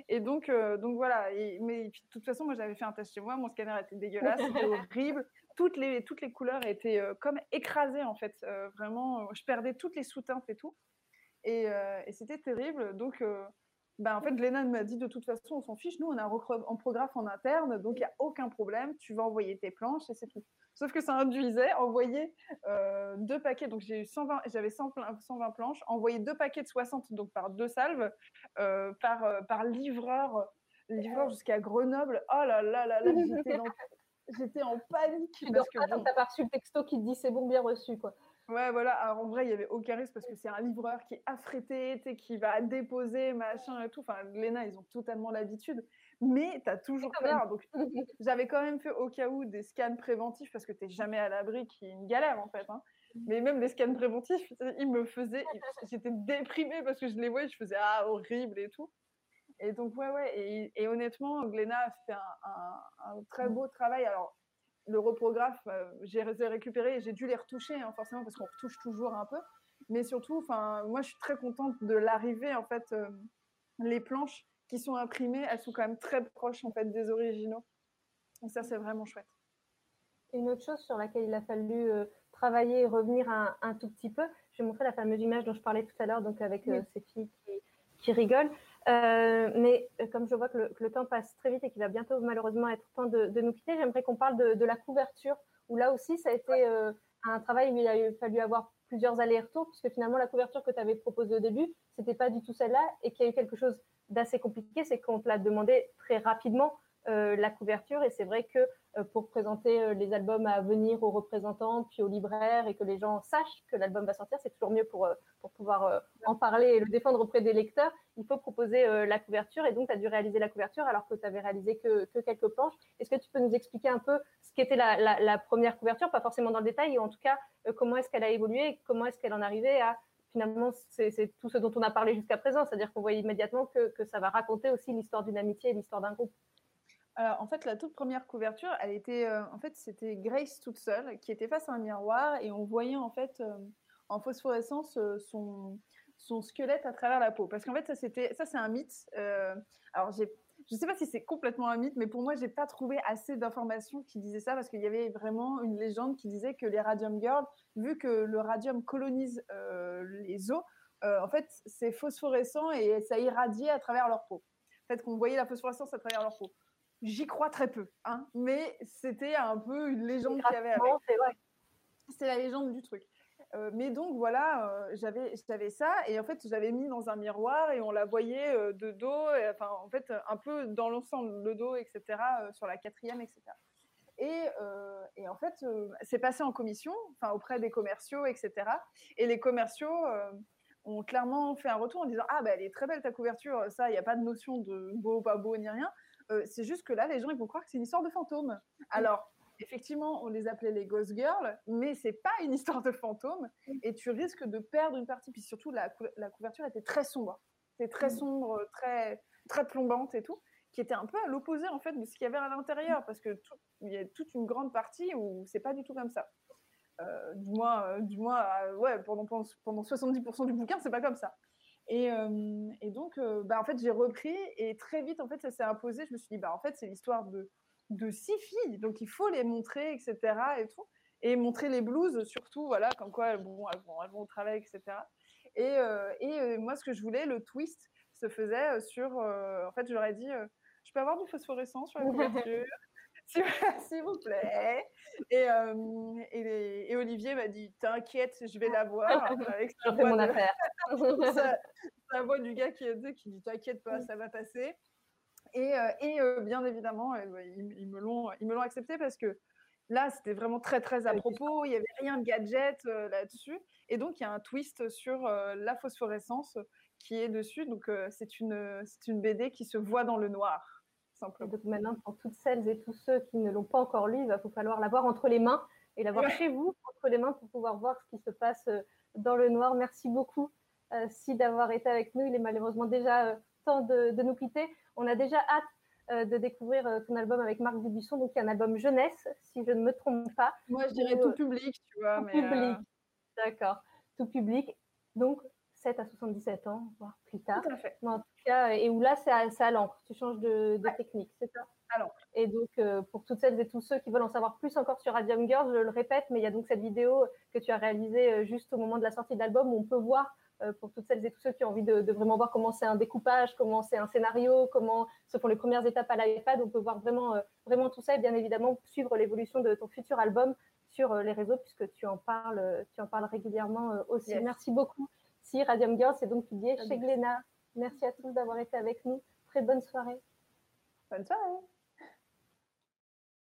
[SPEAKER 2] Et donc, donc voilà. mais de toute façon, moi, j'avais fait un test chez moi. Mon scanner était dégueulasse, c'était horrible. Toutes les, toutes les couleurs étaient comme écrasées, en fait. vraiment, je perdais toutes les sous-teintes et tout. Euh, et, c'était terrible. Donc, euh, ben, en fait, Glennon m'a dit de toute façon, on s'en fiche. Nous, on a un prographe en interne, donc il n'y a aucun problème. Tu vas envoyer tes planches et c'est tout. Sauf que ça induisait envoyer euh, deux paquets. Donc, j'ai 120, j'avais 120 planches, envoyer deux paquets de 60, donc par deux salves, par, par livreur, livreur jusqu'à Grenoble. Oh là là là là, j'étais, en panique.
[SPEAKER 3] parce que, bon, t'as pas reçu le texto qui te dit c'est bon, bien reçu, quoi.
[SPEAKER 2] Ouais, voilà. Alors, en vrai, il n'y avait aucun risque parce que c'est un livreur qui est affrété, qui va déposer, machin et tout. Enfin, Léna, ils ont totalement l'habitude. Mais tu as toujours peur. Donc, j'avais quand même fait au cas où des scans préventifs parce que tu n'es jamais à l'abri, qui est une galère en fait. Hein. Mais même les scans préventifs, ils me faisaient. J'étais déprimée parce que je les voyais, je faisais Ah, horrible et tout. Et donc, ouais, ouais. Et, honnêtement, Gléna a fait un, un très beau travail. Alors, le reprographe, euh, j'ai récupéré et j'ai dû les retoucher, hein, forcément, parce qu'on retouche toujours un peu. Mais surtout, moi, je suis très contente de l'arrivée. En fait, euh, les planches qui sont imprimées, elles sont quand même très proches en fait des originaux. Et ça, c'est vraiment chouette.
[SPEAKER 3] Une autre chose sur laquelle il a fallu euh, travailler et revenir un, tout petit peu, je vais montrer la fameuse image dont je parlais tout à l'heure, donc avec ces filles qui, qui rigolent. Euh, mais euh, comme je vois que le, temps passe très vite et qu'il va bientôt malheureusement être temps de, nous quitter, j'aimerais qu'on parle de, la couverture, où là aussi ça a été euh, un travail où il a fallu avoir plusieurs allers-retours, puisque finalement, la couverture que tu avais proposée au début, c'était pas du tout celle-là, et qu'il y a eu quelque chose d'assez compliqué, c'est qu'on te l'a demandé très rapidement la couverture. Et c'est vrai que euh, pour présenter euh, les albums à venir aux représentants, puis aux libraires, et que les gens sachent que l'album va sortir, c'est toujours mieux pour, pouvoir en parler et le défendre auprès des lecteurs. Il faut proposer la couverture. Et donc, tu as dû réaliser la couverture alors que tu avais réalisé que, que quelques planches. Est-ce que tu peux nous expliquer un peu ce qu'était la, première couverture, pas forcément dans le détail, et en tout cas, comment est-ce qu'elle a évolué comment est-ce qu'elle en arrivait à finalement, c'est tout ce dont on a parlé jusqu'à présent, c'est-à-dire qu'on voit immédiatement que, que, ça va raconter aussi l'histoire d'une amitié et l'histoire d'un groupe.
[SPEAKER 2] Alors, en fait, la toute première couverture, elle était, euh, en fait, c'était Grace toute seule, qui était face à un miroir et on voyait en fait euh, en phosphorescence euh, son, son squelette à travers la peau. Parce qu'en fait, ça, c'était, ça, c'est un mythe. alors, j'ai, je ne sais pas si c'est complètement un mythe, mais pour moi, j'ai pas trouvé assez d'informations qui disaient ça parce qu'il y avait vraiment une légende qui disait que les Radium Girls, vu que le radium colonise les os, en fait, c'est phosphorescent et ça irradiait à travers leur peau. Fait, qu'on voyait la phosphorescence à travers leur peau. J'y crois très peu, hein, mais c'était un peu une légende qu'il y avait avec. C'est la légende du truc. Euh, mais donc voilà, euh, j'avais j'avais ça et en fait j'avais mis dans un miroir et on la voyait euh, de dos, enfin en fait un peu dans l'ensemble, le dos, etc. sur la quatrième, etc. Et, et en fait c'est passé en commission, enfin auprès des commerciaux, etc. Et les commerciaux ont clairement fait un retour en disant ah ben elle est très belle ta couverture, ça il n'y a pas de notion de beau pas beau ni rien. Euh, c'est juste que là, les gens ils vont croire que c'est une histoire de fantôme. Alors, effectivement, on les appelait les Ghost Girls, mais c'est pas une histoire de fantôme. Et tu risques de perdre une partie. Puis surtout, la, couverture était très sombre. C'était très mm. sombre, très, très plombante et tout, qui était un peu à l'opposé en fait de ce qu'il y avait à l'intérieur, parce que il y a toute une grande partie où c'est pas du tout comme ça. Euh, du moins, euh, du moins ouais, pendant, pendant 70% du bouquin, c'est pas comme ça. Euh, et, donc, euh, bah, en fait, j'ai repris et très vite, en fait, ça s'est imposé. Je me suis dit, bah, en fait, c'est l'histoire de, six filles, donc il faut les montrer, etc. Et tout. Et montrer les blues, surtout, voilà, comme quoi elles, vont, elles vont au travail, etc. Et, euh, moi, ce que je voulais, le twist se faisait sur. en fait, j'aurais dit, je peux avoir du phosphorescent sur la couverture? S'il vous plaît. Et, euh, et, Olivier m'a dit T'inquiète, je vais la voir.
[SPEAKER 3] Avec sa voix, mon affaire.
[SPEAKER 2] sa, voix du gars qui, qui dit T'inquiète pas, ça va passer. Et, euh, et euh, bien évidemment, ils, ils me l'ont accepté parce que là, c'était vraiment très, très à propos. Il n'y avait rien de gadget là-dessus. Et donc, il y a un twist sur la phosphorescence qui est dessus. Donc, c'est une, une BD qui se voit dans le noir.
[SPEAKER 3] Donc maintenant, pour toutes celles et tous ceux qui ne l'ont pas encore lu, il va falloir l'avoir entre les mains et l'avoir chez vous, entre les mains, pour pouvoir voir ce qui se passe euh, dans le noir. Merci beaucoup, euh, Si, d'avoir été avec nous. Il est malheureusement déjà euh, temps de, nous quitter. On a déjà hâte de découvrir ton album avec Marc Dubusson, donc il y a un album jeunesse, si je ne me trompe pas.
[SPEAKER 2] Moi, je dirais tout public, tu vois.
[SPEAKER 3] Tout public, d'accord. Tout public. Donc, 7 à 77 ans, voire plus tard.
[SPEAKER 2] Tout à fait.
[SPEAKER 3] en tout cas, et où là, c'est à, l'encre. Tu changes de, technique, c'est ça?
[SPEAKER 2] À
[SPEAKER 3] Et donc, euh, pour toutes celles et tous ceux qui veulent en savoir plus encore sur Radium Girls, je le répète, mais il y a donc cette vidéo que tu as réalisée euh, juste au moment de la sortie de l'album où on peut voir, euh, pour toutes celles et tous ceux qui ont envie de, vraiment voir comment c'est un découpage, comment c'est un scénario, comment se font les premières étapes à l'iPad, on peut voir vraiment, vraiment tout ça et bien évidemment suivre l'évolution de ton futur album sur les réseaux puisque tu en parles, tu en parles régulièrement aussi. Merci beaucoup. Radium Girls est donc publié chez Glénat. Merci à tous d'avoir été avec nous. Très bonne soirée.
[SPEAKER 2] Bonne soirée.